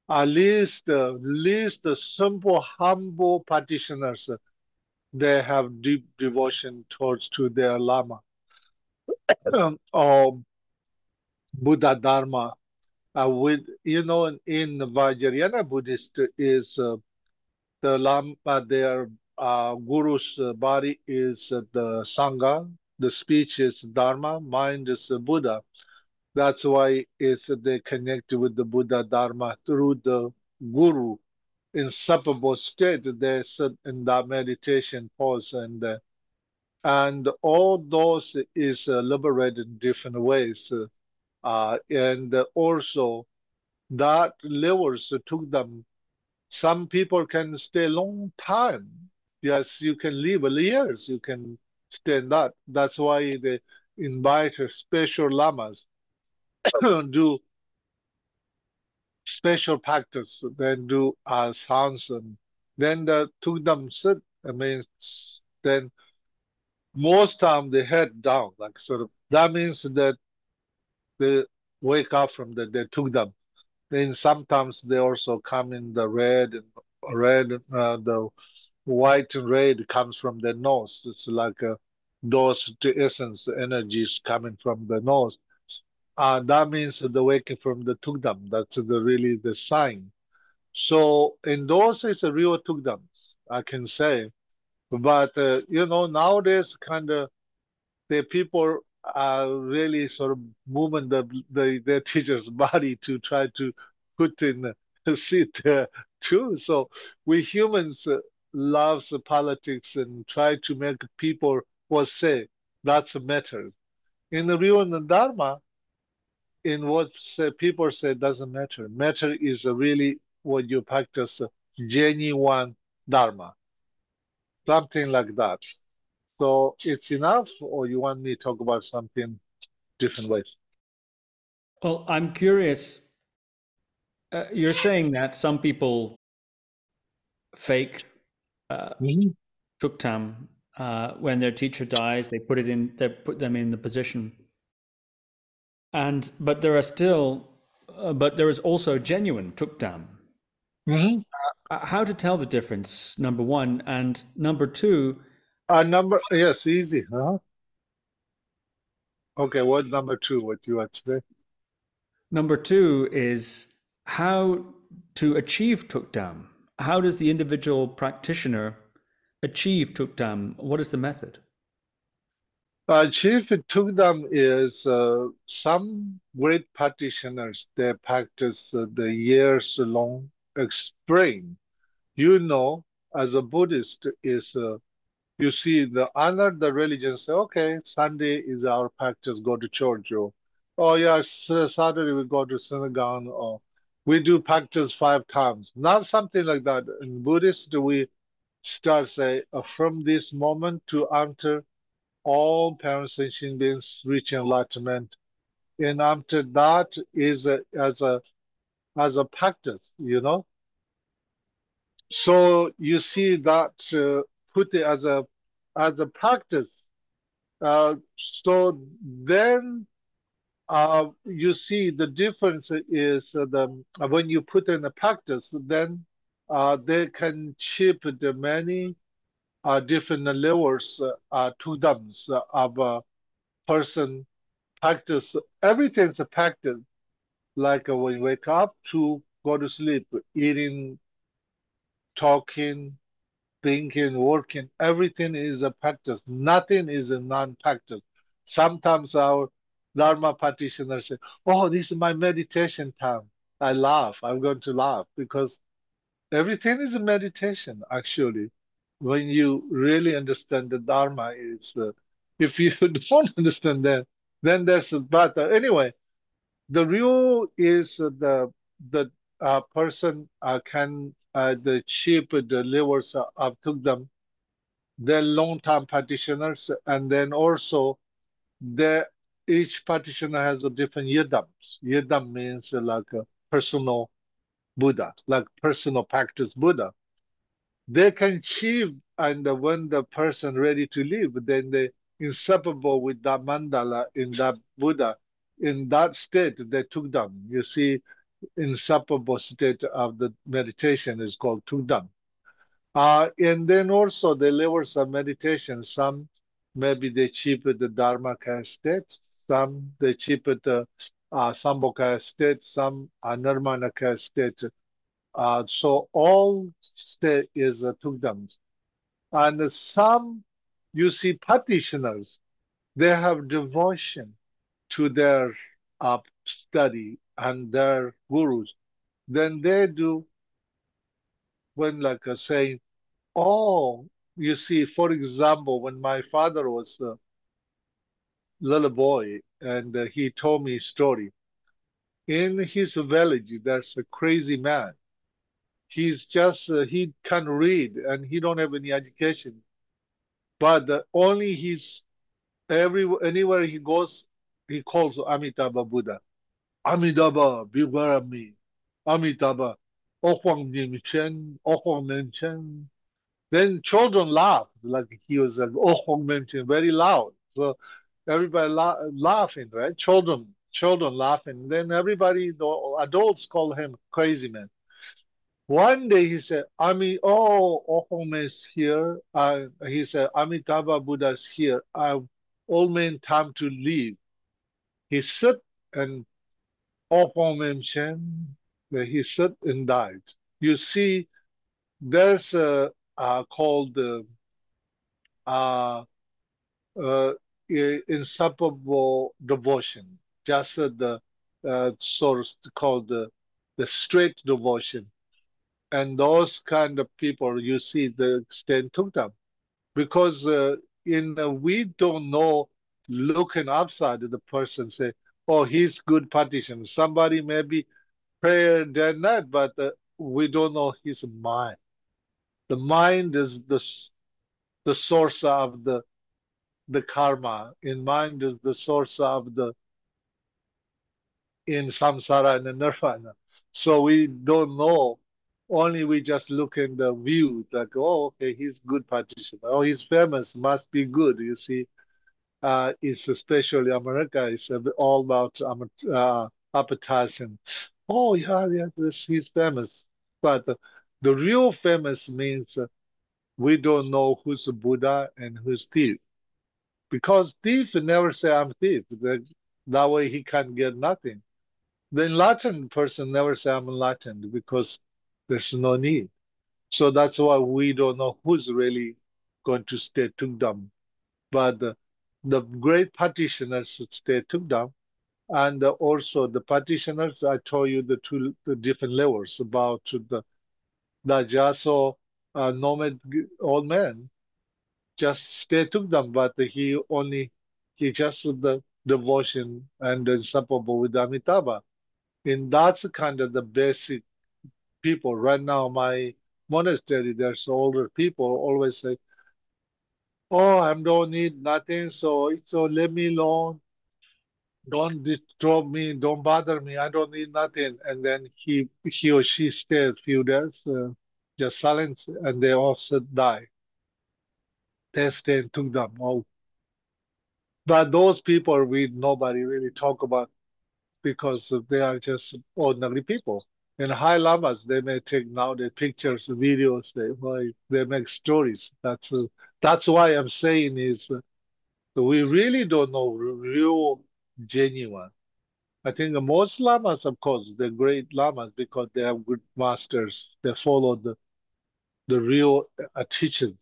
At least, uh, least simple, humble practitioners, they have deep devotion towards to their Lama or Buddha Dharma. Uh, with you know, in Vajrayana Buddhist is uh, the Lama, their uh, guru's body is the Sangha, the speech is Dharma, mind is Buddha. That's why it's they connect with the Buddha Dharma through the Guru. Inseparable state, they sit in that meditation pose, and uh, and all those is uh, liberated in different ways, uh, and also that levels tukdam. Some people can stay long time. Yes, you can live years. You can stay that. That's why they invite special lamas do special practice, then do uh, sounds, and then the them sit. I mean, then most time they head down, like sort of. That means that they wake up from the they tukdam. Then sometimes they also come in the red and red, uh, the white and red comes from the nose. It's like uh, those essence energies coming from the nose. Uh, that means the waking from the tukdam. That's the really the sign. So in those is a real tukdam, I can say. But uh, you know nowadays kind of the people are really sort of moving the, the their teacher's body to try to put in sit there too. So we humans uh, loves politics and try to make people what say that's a matter. In the real Dharma, in what say, people say doesn't matter. Matter is really what you practice genuine dharma, something like that. So it's enough, or you want me to talk about something different ways? Well, I'm curious. Uh, you're saying that some people fake uh, mm-hmm. tukdam uh, when their teacher dies. They put it in. They put them in the position and but there are still, uh, but there is also genuine tukdam. Mm-hmm. Uh, how to tell the difference? Number one, and number two. Uh, number yes, easy. Huh? Okay, what number two? What you want to say? Number two is how to achieve tukdam. How does the individual practitioner achieve tukdam? What is the method? Uh, Chief Tukdam is uh, some great practitioners they practice uh, the years long explain. You know, as a Buddhist, is uh, you see the honor the religion say, okay, Sunday is our practice, go to church, or oh yes, Saturday we go to synagogue, or we do practice five times. Not something like that. In Buddhist, we start say from this moment to enter all parents sentient beings reach enlightenment. And after that is a, as a as a practice, you know. So you see that uh, put it as a as a practice. Uh, so then uh, you see the difference is uh, the when you put in a practice, then uh, they can chip the many uh, different levels uh, to them of a person practice. Everything's a practice, like when you wake up to go to sleep, eating, talking, thinking, working. Everything is a practice. Nothing is a non-practice. Sometimes our Dharma practitioners say, "Oh, this is my meditation time." I laugh. I'm going to laugh because everything is a meditation, actually when you really understand the Dharma is, uh, if you don't understand that, then there's a but uh, anyway, the real is the the uh, person uh, can uh, the cheap delivers uh, up to them, they're long-term practitioners, and then also the each practitioner has a different yidams. Yidam means like a personal Buddha, like personal practice Buddha they can achieve and when the person ready to live then they inseparable with that mandala in that buddha. In that state they tukdam. You see inseparable state of the meditation is called tukdam uh, and then also the levels of meditation. Some maybe they achieve the dharmakaya state. Some they achieve the uh, state. Some uh, state uh, so all state is uh, tukdams. And some, you see, practitioners, they have devotion to their up study and their gurus, then they do when like uh, saying, oh, you see, for example, when my father was a little boy and uh, he told me a story. In his village, there's a crazy man. He's just, uh, he can't read and he don't have any education. But uh, only he's, every, anywhere he goes, he calls Amitabha Buddha. Amitabha, beware of me. Amitabha. Then children laugh like he was like very loud. So everybody la- laughing, right? Children, children laughing. Then everybody, the adults call him crazy man. One day he said, Ami, oh, Ohom is here. Uh, he said, Amitabha Buddha is here. Uh, old man time to leave. He sit and Ohom Shen, he sit and died. You see, there's a uh, called uh, uh, inseparable devotion, just the uh, sort called the, the straight devotion. And those kind of people, you see, the extent tukdam. Because uh, in the, we don't know, looking outside the person, say, oh, he's good partition. Somebody maybe prayer than that, but uh, we don't know his mind. The mind is the, the source of the the karma. In mind is the source of the in samsara and the nirvana. So we don't know. Only we just look in the view, like, oh, okay, he's good practitioner. Oh, he's famous, must be good. You see, uh, it's especially America. It's all about um, uh, appetizing. Oh, yeah, yeah, he's famous. But the real famous means uh, we don't know who's Buddha and who's thief because thief never say I'm thief. That, that way he can't get nothing. The enlightened person never say I'm enlightened because there's no need. So that's why we don't know who's really going to stay Tukdam. But the, the great practitioners stay Tukdam. And also the practitioners, I told you the two the different levels about the, the Jaso uh, nomad old man just stay them, but he only he just the devotion and inseparable with Amitabha. And that's kind of the basic people. Right now, my monastery, there's older people always say, Oh, I don't need nothing, so so leave me alone. Don't disturb me, don't bother me, I don't need nothing. And then he he or she stays a few days, uh, just silent, and they also die tested and took them out. But those people we nobody really talk about because they are just ordinary people. And high lamas, they may take now the pictures, videos, they why they make stories. That's uh, that's why I'm saying is uh, we really don't know real genuine. I think most lamas, of course, they're great lamas because they have good masters. They follow the the real uh, teachings.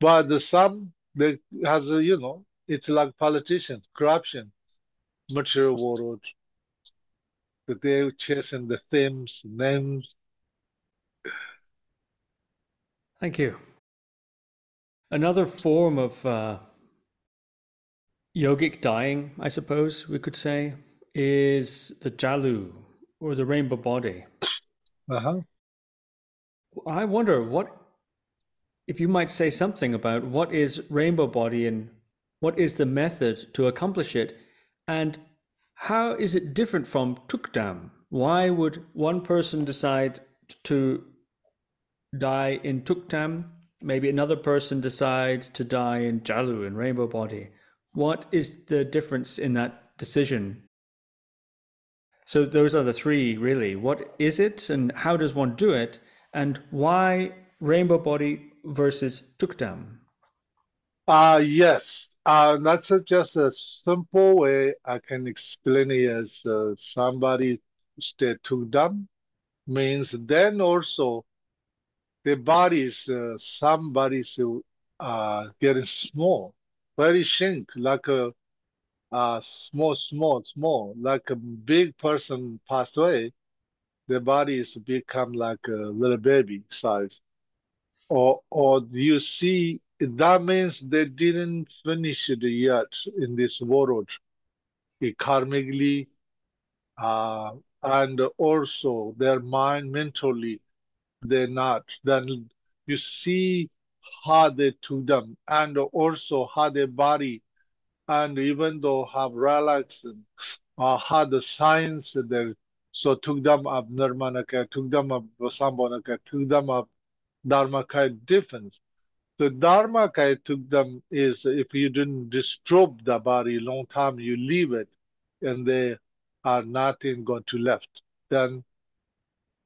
But the some they has a, you know, it's like politicians, corruption, material world, that they're chasing the themes, names. Thank you. Another form of uh, yogic dying, I suppose we could say, is the jalu or the rainbow body. Uh-huh. I wonder what if you might say something about what is rainbow body and what is the method to accomplish it, and how is it different from tukdam? Why would one person decide to die in tukdam? Maybe another person decides to die in jalu, in rainbow body. What is the difference in that decision? So those are the three really. What is it and how does one do it? And why rainbow body versus Tukdam? Uh, yes. Uh, that's a, just a simple way I can explain it as uh, somebody stay tukdam means then also the body is uh, somebody's uh, getting small, very shrink, like a uh, small, small, small, like a big person passed away, The body is become like a little baby size. Or, or do you see, that means they didn't finish it yet in this world, karmically, uh, and also their mind mentally, they're not. Then you see how they tukdam, and also how their body and even though have relaxed uh, had the science there, so tukdam up Nirmanakaya, took them up Sambhogakaya, took them up Dharmakaya difference. The Dharmakaya tukdam is if you didn't disturb the body long time, you leave it and they are nothing going to left. Then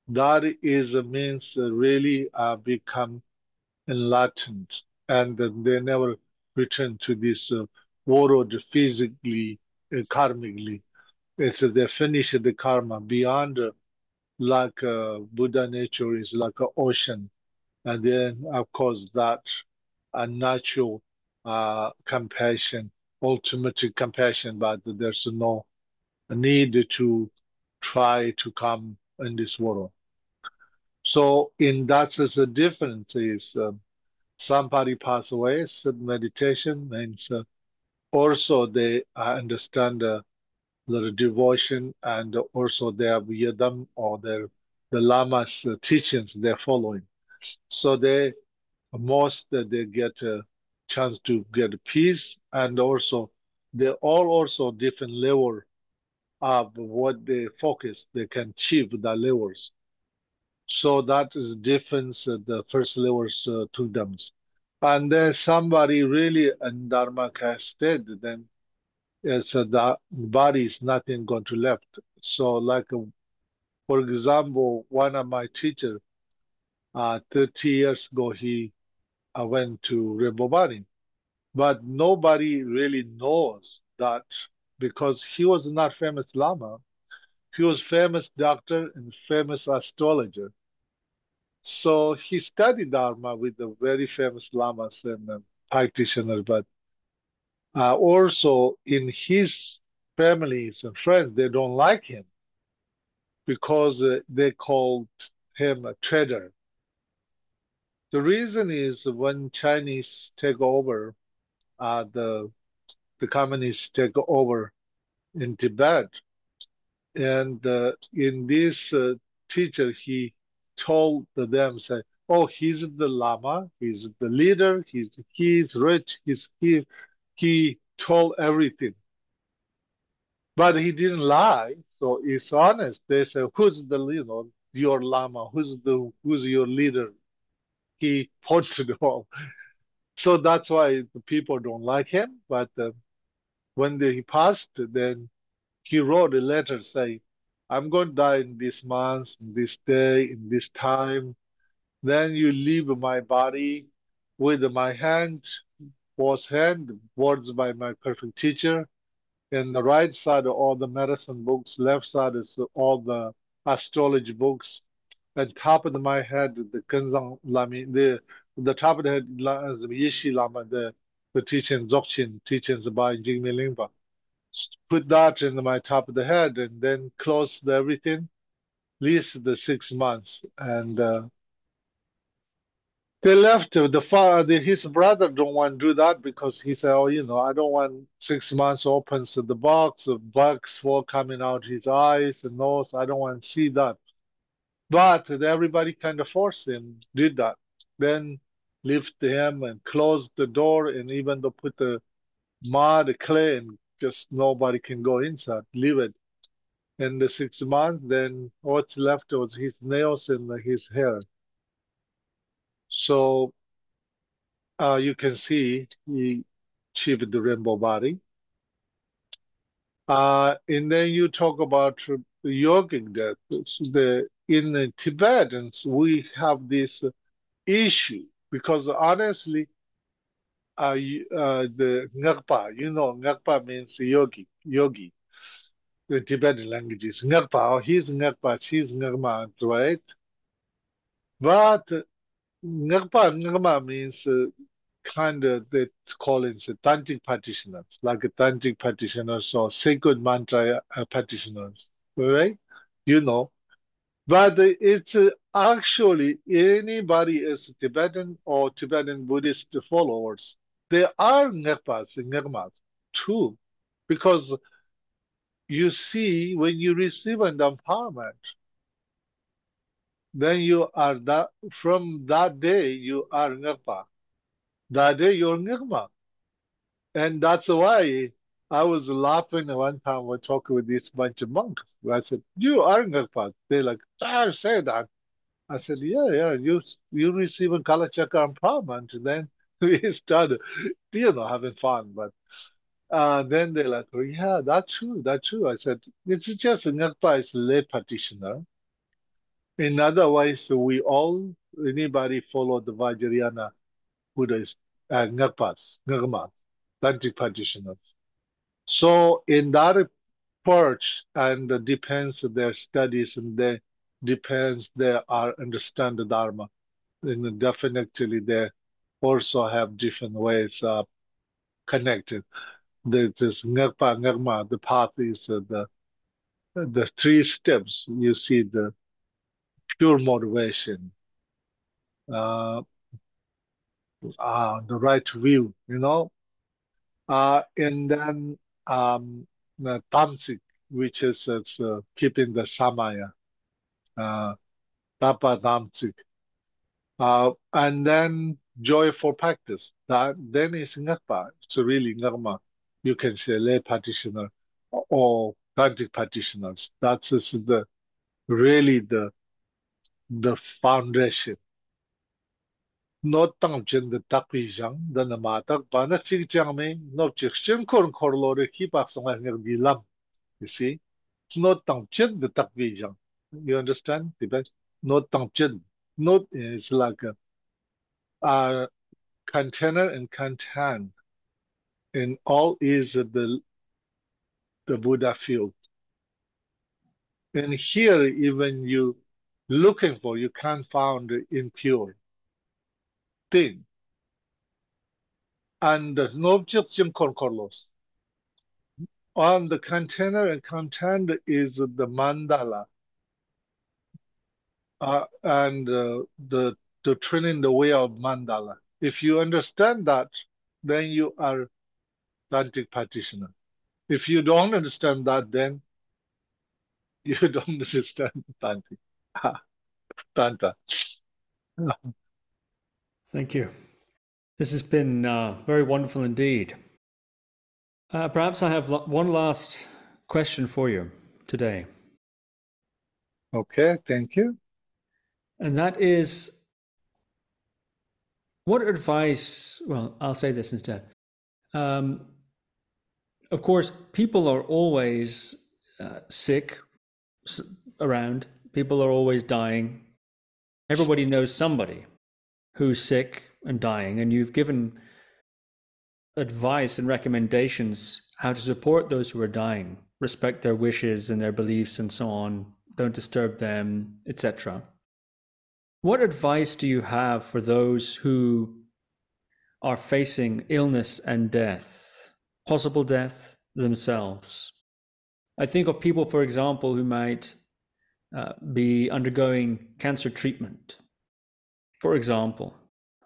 that is means really uh, become enlightened and they never return to this uh, world physically, uh, karmically. It's uh, they finish the karma beyond uh, like uh, Buddha nature is like an ocean. And then, of course, that a natural uh, compassion, ultimate compassion, but there's no need to try to come in this world. So in that is the difference is um, somebody pass away, sit meditation means uh, also they uh, understand uh, the devotion and also their wisdom or their the lama's uh, teachings they're following. So they most uh, they get a chance to get peace and also they all also different level of what they focus they can achieve the levels. So that is difference uh, the first levels uh, to them. And then somebody really in Dharma casted, then it's uh, the body is nothing going to left. So like, uh, for example, one of my teachers, uh, 30 years ago, he uh, went to Rinpoche, but nobody really knows that because he was not famous Lama. He was famous doctor and famous astrologer. So he studied Dharma with the very famous lamas and uh, practitioners, but uh, also in his families and friends, they don't like him because uh, they called him a traitor. The reason is when Chinese take over, uh, the the communists take over in Tibet, and uh, in this uh, teacher, he told them, say, oh, he's the Lama, he's the leader, he's he's rich, he's he he told everything. But he didn't lie, so it's honest. They say, who's the you know your Lama? Who's the who's your leader? He pointed all. So that's why the people don't like him. But uh, when they, he passed, then he wrote a letter saying, I'm going to die in this month, in this day, in this time. Then you leave my body with my hand, both hand, words by my perfect teacher. And the right side are all the medicine books, left side is all the astrology books. And top of my head, the Kunzang Lamai, the the top of the head is uh, the Yeshe Lama, the, the teaching Dzogchen, teachings by Jigme Lingpa put that in my top of the head and then close the everything, at least the six months. And uh, they left uh, the father, uh, his brother don't want to do that because he said, oh, you know, I don't want six months opens the box, the bugs fall coming out his eyes and nose. I don't want to see that. But everybody kind of forced him, did that. Then lift him and closed the door and even to put the mud, clay, and just nobody can go inside, leave it. In the six months, then what's left was his nails and his hair. So uh, you can see he achieved the rainbow body. Uh, and then you talk about the yogic death. The, in the Tibetans, we have this issue because honestly, uh, uh, the Ngakpa, you know, Ngakpa means yogi, yogi. The Tibetan language languages. Ngakpa, he's Ngakpa, she's Ngakma, right? But Ngakpa, Ngakma means uh, kind of they call it tantric practitioners, like tantric practitioners or sacred mantra uh, practitioners, right? You know, but it's uh, actually anybody is Tibetan or Tibetan Buddhist followers. They are Ngakpas and Ngakmas too, because you see when you receive an empowerment, then you are that from that day you are Ngakpa. That day you're Ngakma. And that's why I was laughing one time when talking with this bunch of monks. I said, You are Ngakpa. They're like, I say that. I said, Yeah, yeah, you you receive a Kalachakra empowerment. And then we started, you know, having fun. But uh, then they're like, oh, yeah, that's true, that's true. I said, it's just Ngakpa is lay practitioner. In other ways, we all, anybody follow the Vajrayana Buddhist, uh, Ngakpas, Ngakmas, Tantric practitioners. So in that perch, and depends their studies and they depends they are understand the Dharma. And definitely they also have different ways of connected this ngakpa ngakma, the path is uh, the the three steps. You see the pure motivation, uh, uh, the right view, you know, uh, and then um, tamsik, which is uh, keeping the samaya, uh, tapa tamsik, uh, and then joyful practice. That then is ngakpa. It's really ngakma you can say lay practitioner or tantric practitioners. That's the really the the foundation. No tang chen the takpi jang the namatak pa na chik chang me no chik chen kor kor lo re ki pak song ngir di. You see? No tang chen the takpi jang. You understand? No tang. No is like a, a container and content and all is the the Buddha field. And here, even you looking for, you can't find the impure thing. And no objection korkolos. On the container and content is the mandala. Uh, and uh, the the training the way of mandala. If you understand that, then you are tantric practitioner. If you don't understand that, then you don't understand tantric. Tanta. Thank you. This has been uh, very wonderful indeed. Uh, perhaps I have one last question for you today. Okay, thank you. And that is what advice, well, I'll say this instead. Um, of course, people are always uh, sick around. People are always dying. Everybody knows somebody who's sick and dying, and you've given advice and recommendations how to support those who are dying, respect their wishes and their beliefs, and so on. Don't disturb them, etc. What advice do you have for those who are facing illness and death? possible death themselves. I think of people, for example, who might uh, be undergoing cancer treatment, for example,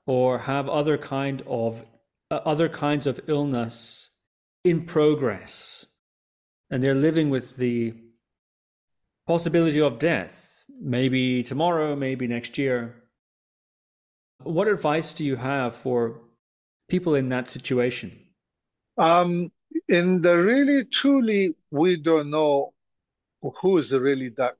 or have other kind of uh, other kinds of illness in progress, and they're living with the possibility of death, maybe tomorrow, maybe next year. What advice do you have for people in that situation? Um, in the really truly, we don't know who is really that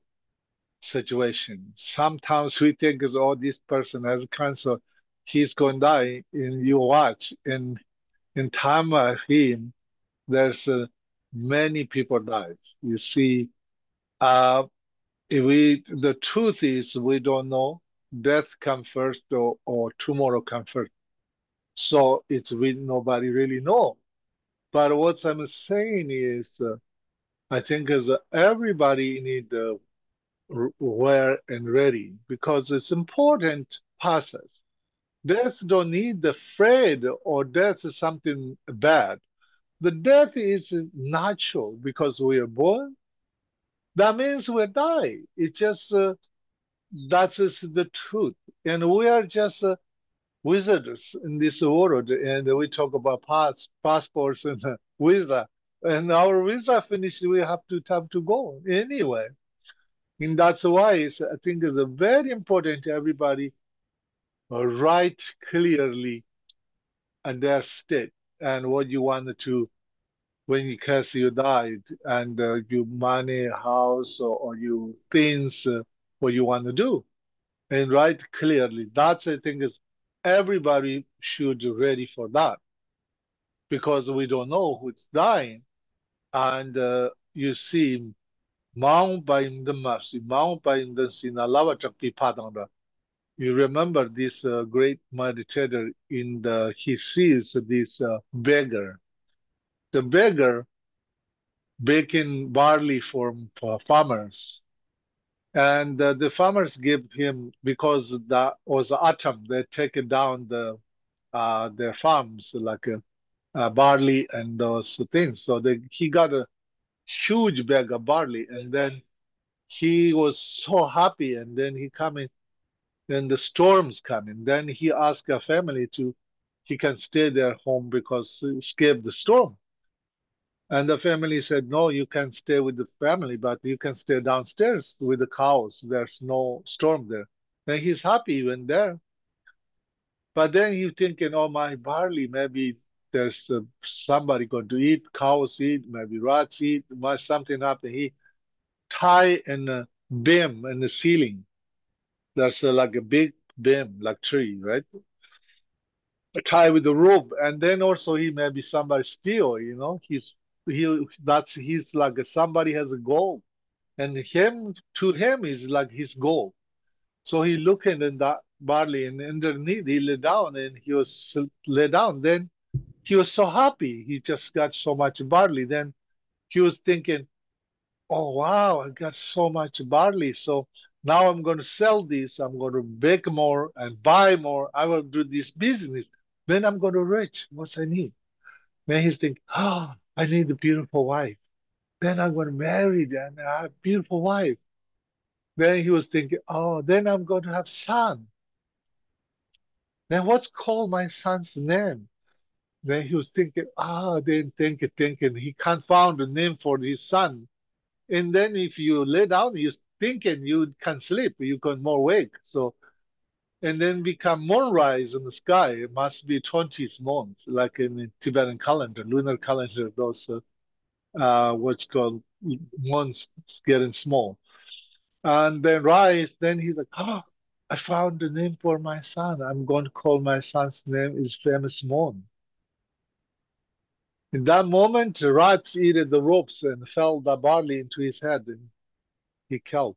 situation. Sometimes we think, oh, this person has cancer, he's going to die. And you watch, in in time of him, there's uh, many people died. You see, uh, we the truth is we don't know. Death come first or, or tomorrow come first. So it's we nobody really know. But what I'm saying is, uh, I think is uh, everybody need uh, aware and ready because it's important process. Death don't need the afraid or death is something bad. The death is natural because we are born. That means we die. It's just uh, that is the truth, and we are just uh, wizards in this world. And we talk about pass passports and uh, visa, and our visa finished. We have to have to go anyway, and that's why I think it's very important everybody write clearly and their state and what you wanted to when you case you died and uh, you money house or, or you things uh, what you want to do and write clearly. That's i think is everybody should be ready for that because we don't know who's dying and uh, you see Mount by the mercy, Mount by the chakti padanga you remember this uh, great meditator in the he sees this uh, beggar. The beggar baking barley for, for farmers. And uh, the farmers give him because that was autumn they take down the uh, their farms like uh, barley and those things. So they, he got a huge bag of barley and then he was so happy and then he coming, then the storms coming. Then he asked a family to, he can stay their home because escape the storm. And the family said, no, you can stay with the family, but you can stay downstairs with the cows. There's no storm there. And he's happy even there. But then he's thinking, oh, my barley, maybe there's uh, somebody going to eat, cows eat, maybe rats eat, might something happen. He tie in a beam in the ceiling that's uh, like a big beam, like tree, right? Tie with the rope, and then also he maybe somebody steal. You know, he's he that's he's like a, somebody has a goal, and him to him is like his goal. So he looking in that barley, and underneath he lay down, and he was lay down. Then he was so happy. He just got so much barley. Then he was thinking, "Oh wow, I got so much barley." So now I'm going to sell this. I'm going to bake more and buy more. I will do this business. Then I'm going to rich. What's I need? Then he's thinking, oh, I need a beautiful wife. Then I'm going to marry and I have a beautiful wife. Then he was thinking, oh, then I'm going to have son. Then what's called my son's name? Then he was thinking, ah, then thinking, thinking, he can't find a name for his son. And then if you lay down, you thinking you can sleep, you can more wake. So, and then become moonrise in the sky. It must be 20th month, like in the Tibetan calendar, lunar calendar, those, uh, uh, what's called months getting small. And then rise, then he's like, oh, I found the name for my son. I'm going to call my son's name is famous moon. In that moment, rats eat the ropes and fell the barley into his head. And he killed.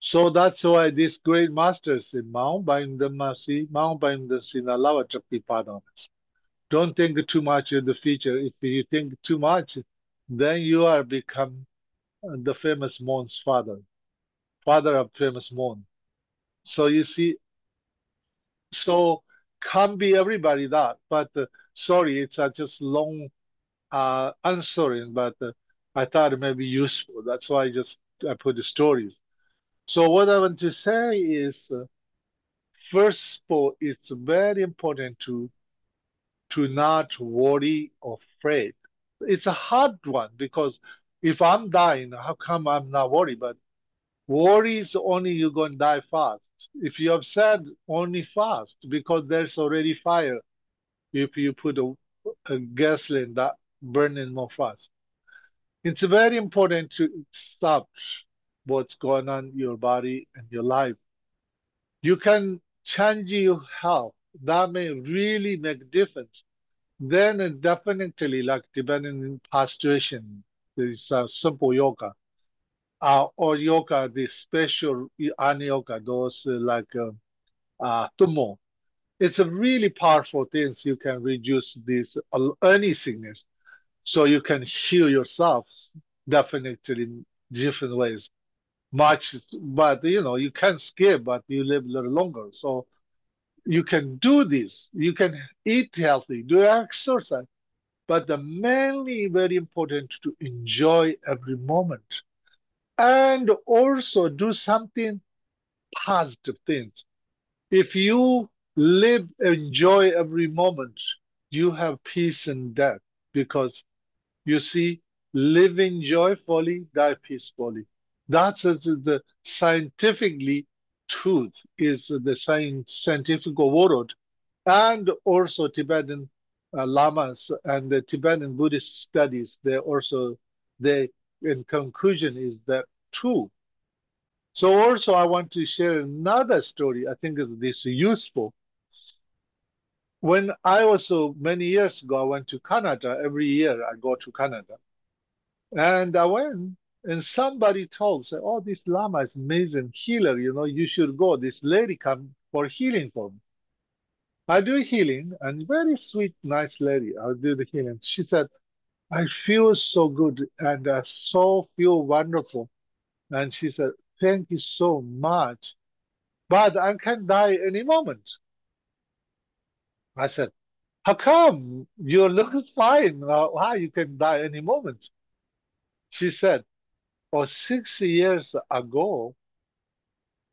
So that's why these great masters in Mount Masi, Mount Sinalawa Chaktipadans. Don't think too much in the future. If you think too much, then you are become the famous Mon's father, father of famous Mon. So you see, so can't be everybody that, but sorry, it's uh, just long uh, answering, but uh, I thought it may be useful. That's why I just I put the stories. So what I want to say is, uh, first of all, it's very important to to not worry or afraid. It's a hard one because if I'm dying, how come I'm not worried? But worry is only you're going to die fast. If you're upset, only fast because there's already fire. If you put a, a gasoline that burning more fast it's very important to stop what's going on in your body and your life. You can change your health. That may really make difference. Then definitely, like Tibetan pasturation, there is a simple yoga. Uh, or yoga, the special ani yoga, those uh, like uh, uh, tummo. It's a really powerful thing. So You can reduce this uh, any sickness so you can heal yourself definitely in different ways much but you know you can skip but you live a little longer so you can do this. You can eat healthy, do exercise. But the mainly very important to enjoy every moment and also do something positive things. If you live, enjoy every moment, you have peace in death because you see, living joyfully, die peacefully. That's the scientifically truth is the scientific word, and also Tibetan uh, lamas and the Tibetan Buddhist studies. They also they in conclusion is that true. So also I want to share another story. I think this is useful. When I was so many years ago, I went to Canada. Every year I go to Canada, and I went and somebody told, say, oh, this Lama is amazing healer. You know, you should go. This lady come for healing for me. I do healing, and very sweet, nice lady. I do the healing. She said, I feel so good and I so feel wonderful. And she said, thank you so much. But I can die any moment. I said, how come? You're looking fine. How you can die any moment? She said, or six years ago,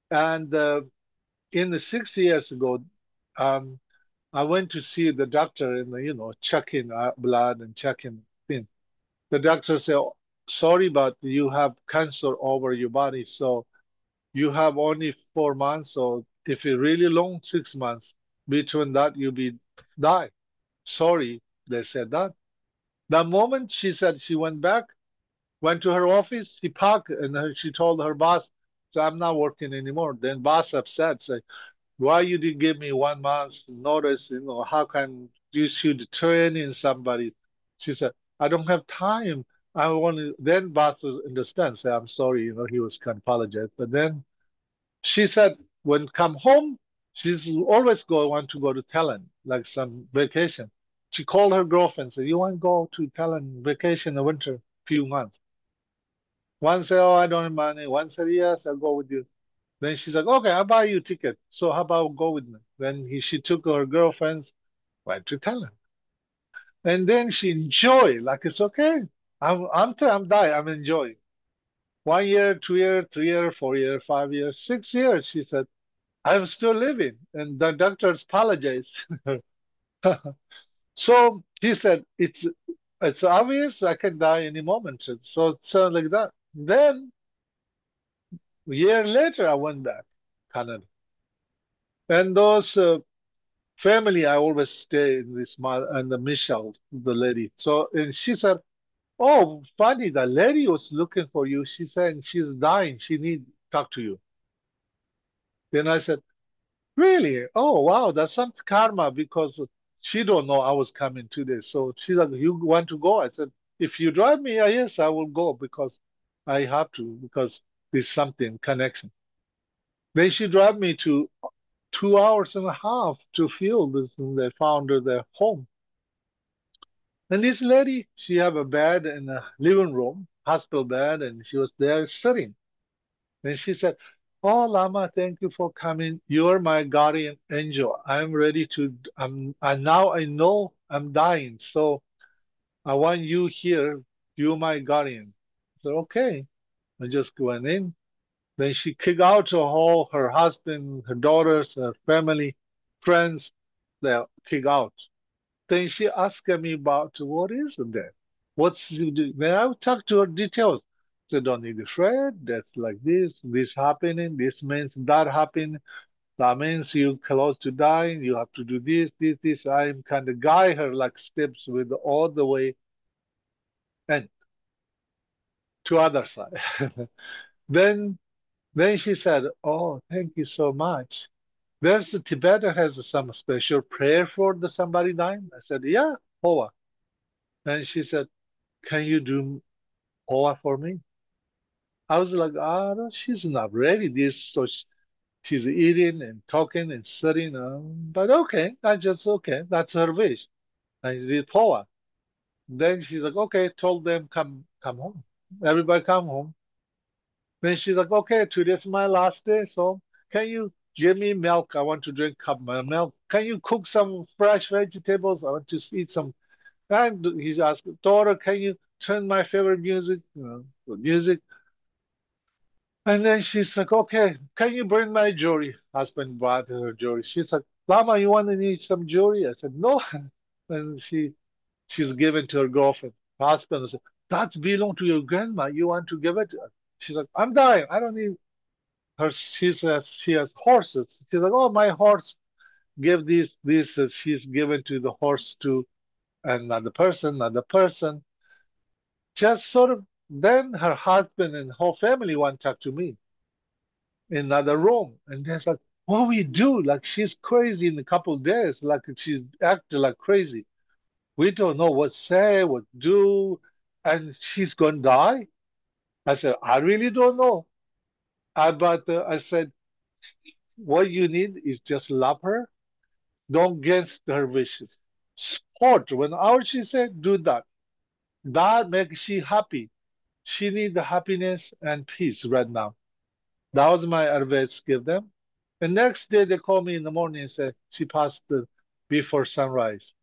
and uh, in the six years ago, um, I went to see the doctor and you know checking uh, blood and checking thing. The doctor said, "Sorry, but you have cancer over your body, so you have only four months. So if it's really long, six months. Between that, you be die." Sorry, they said that. The moment she said she went back, went to her office, she parked, and she told her boss, so I'm not working anymore. Then boss upset, say, why you didn't give me one month's notice? You know, how can you should train in somebody? She said, I don't have time. I want to, then boss understand, say, I'm sorry, you know, he was kind of apologize. But then she said, when come home, she's always go want to go to Thailand, like some vacation. She called her girlfriend, said, you want to go to Thailand vacation in the winter, few months. One said, "Oh, I don't have money." One said, "Yes, I'll go with you." Then she's like, "Okay, I'll buy you ticket. So how about go with me?" Then he, she took her girlfriends, went to Thailand, and then she enjoyed like it's okay. I'm I'm I'm dying. I'm enjoying. One year, two year, three year, four year, five years, six years. She said, "I'm still living," and the doctors apologized. so he said, "It's it's obvious I can die any moment." So so like that. Then, a year later, I went back, Canada. And those uh, family, I always stay in this, mother and the Michelle, the lady. So, and she said, oh, funny, the lady was looking for you. She's saying she's dying. She need to talk to you. Then I said, really? Oh, wow, that's some karma because she don't know I was coming today. So she's like, you want to go? I said, if you drive me, uh, yes, I will go because I have to because there's something connection. Then she drive me to two hours and a half to field and they found their home. And this lady, she have a bed in a living room, hospital bed, and she was there sitting. And she said, Oh, Lama, thank you for coming. You're my guardian angel. I'm ready to, I'm, and now I know I'm dying. So I want you here. You're my guardian said, okay. I just went in. Then she kicked out all her husband, her daughters, her family, friends. They kicked out. Then she asked me about what is that? What's you do? Then I talked to her details. They don't need to afraid. That's like this. This happening. This means that happening. That means you close to dying. You have to do this, this, this. I'm kind of guide her like steps with all the way. And to other side. then, then she said, "Oh, thank you so much." There's the Tibetan has some special prayer for the somebody dying. I said, "Yeah, phowa." And she said, "Can you do phowa for me?" I was like, "Ah, no, she's not ready. This so." She, she's eating and talking and sitting. Um, but okay, that's just okay. That's her wish. I did phowa. Then she's like, okay, told them come come home. Everybody come home. Then she's like, okay, today's my last day, so can you give me milk. I want to drink cup of milk. Can you cook some fresh vegetables? I want to eat some. And he's asked, daughter, can you turn my favorite music, you know, music? And then she's like, okay, can you bring my jewelry? Husband brought her jewelry. She's like, Lama, you want to need some jewelry? I said, no. And she, she's given to her girlfriend. Husband said, that belong to your grandma. You want to give it? She's like, I'm dying. I don't need her. She says she has horses. She's like, oh, my horse. Give these, this. Uh, she's given to the horse to another person, another person. Just sort of then her husband and whole family to talk to me in another room. And they're like, what we do? Like she's crazy in a couple days, like she's acting like crazy. We don't know what say, what do, and she's gonna die. I said, I really don't know. Uh, but uh, I said, what you need is just love her. Don't against her wishes. Support. Whenever she said, do that. That makes she happy. She needs the happiness and peace right now. That was my advice give them. The next day they call me in the morning and say she passed before sunrise.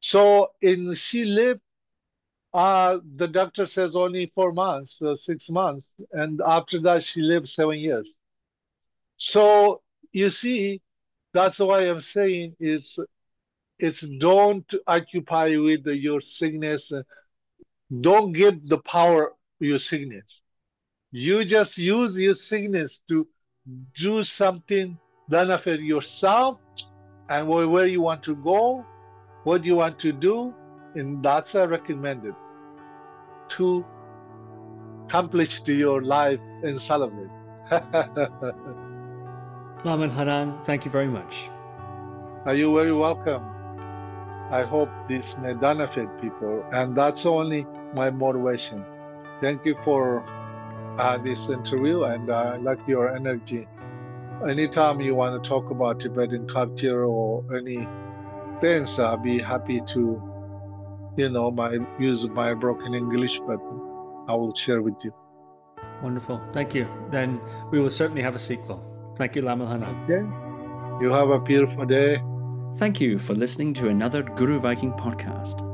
So in she lived, uh, the doctor says only four months, uh, six months, and after that she lived seven years. So you see, that's why I'm saying it's it's don't occupy with your sickness don't give the power your sickness. You just use your sickness to do something benefit yourself and where you want to go, what you want to do, and that's a recommended to accomplish to your life and celebrate. Lama Lhanang, thank you very much. Are you very welcome? I hope this may benefit people, and that's only my motivation. Thank you for uh, this interview, and uh, I like your energy. Anytime you want to talk about Tibetan culture or any things, I'll be happy to, you know, my use my broken English, but I will share with you. Wonderful. Thank you. Then we will certainly have a sequel. Thank you, Lama Lhanang. Okay. You have a beautiful day. Thank you for listening to another Guru Viking podcast.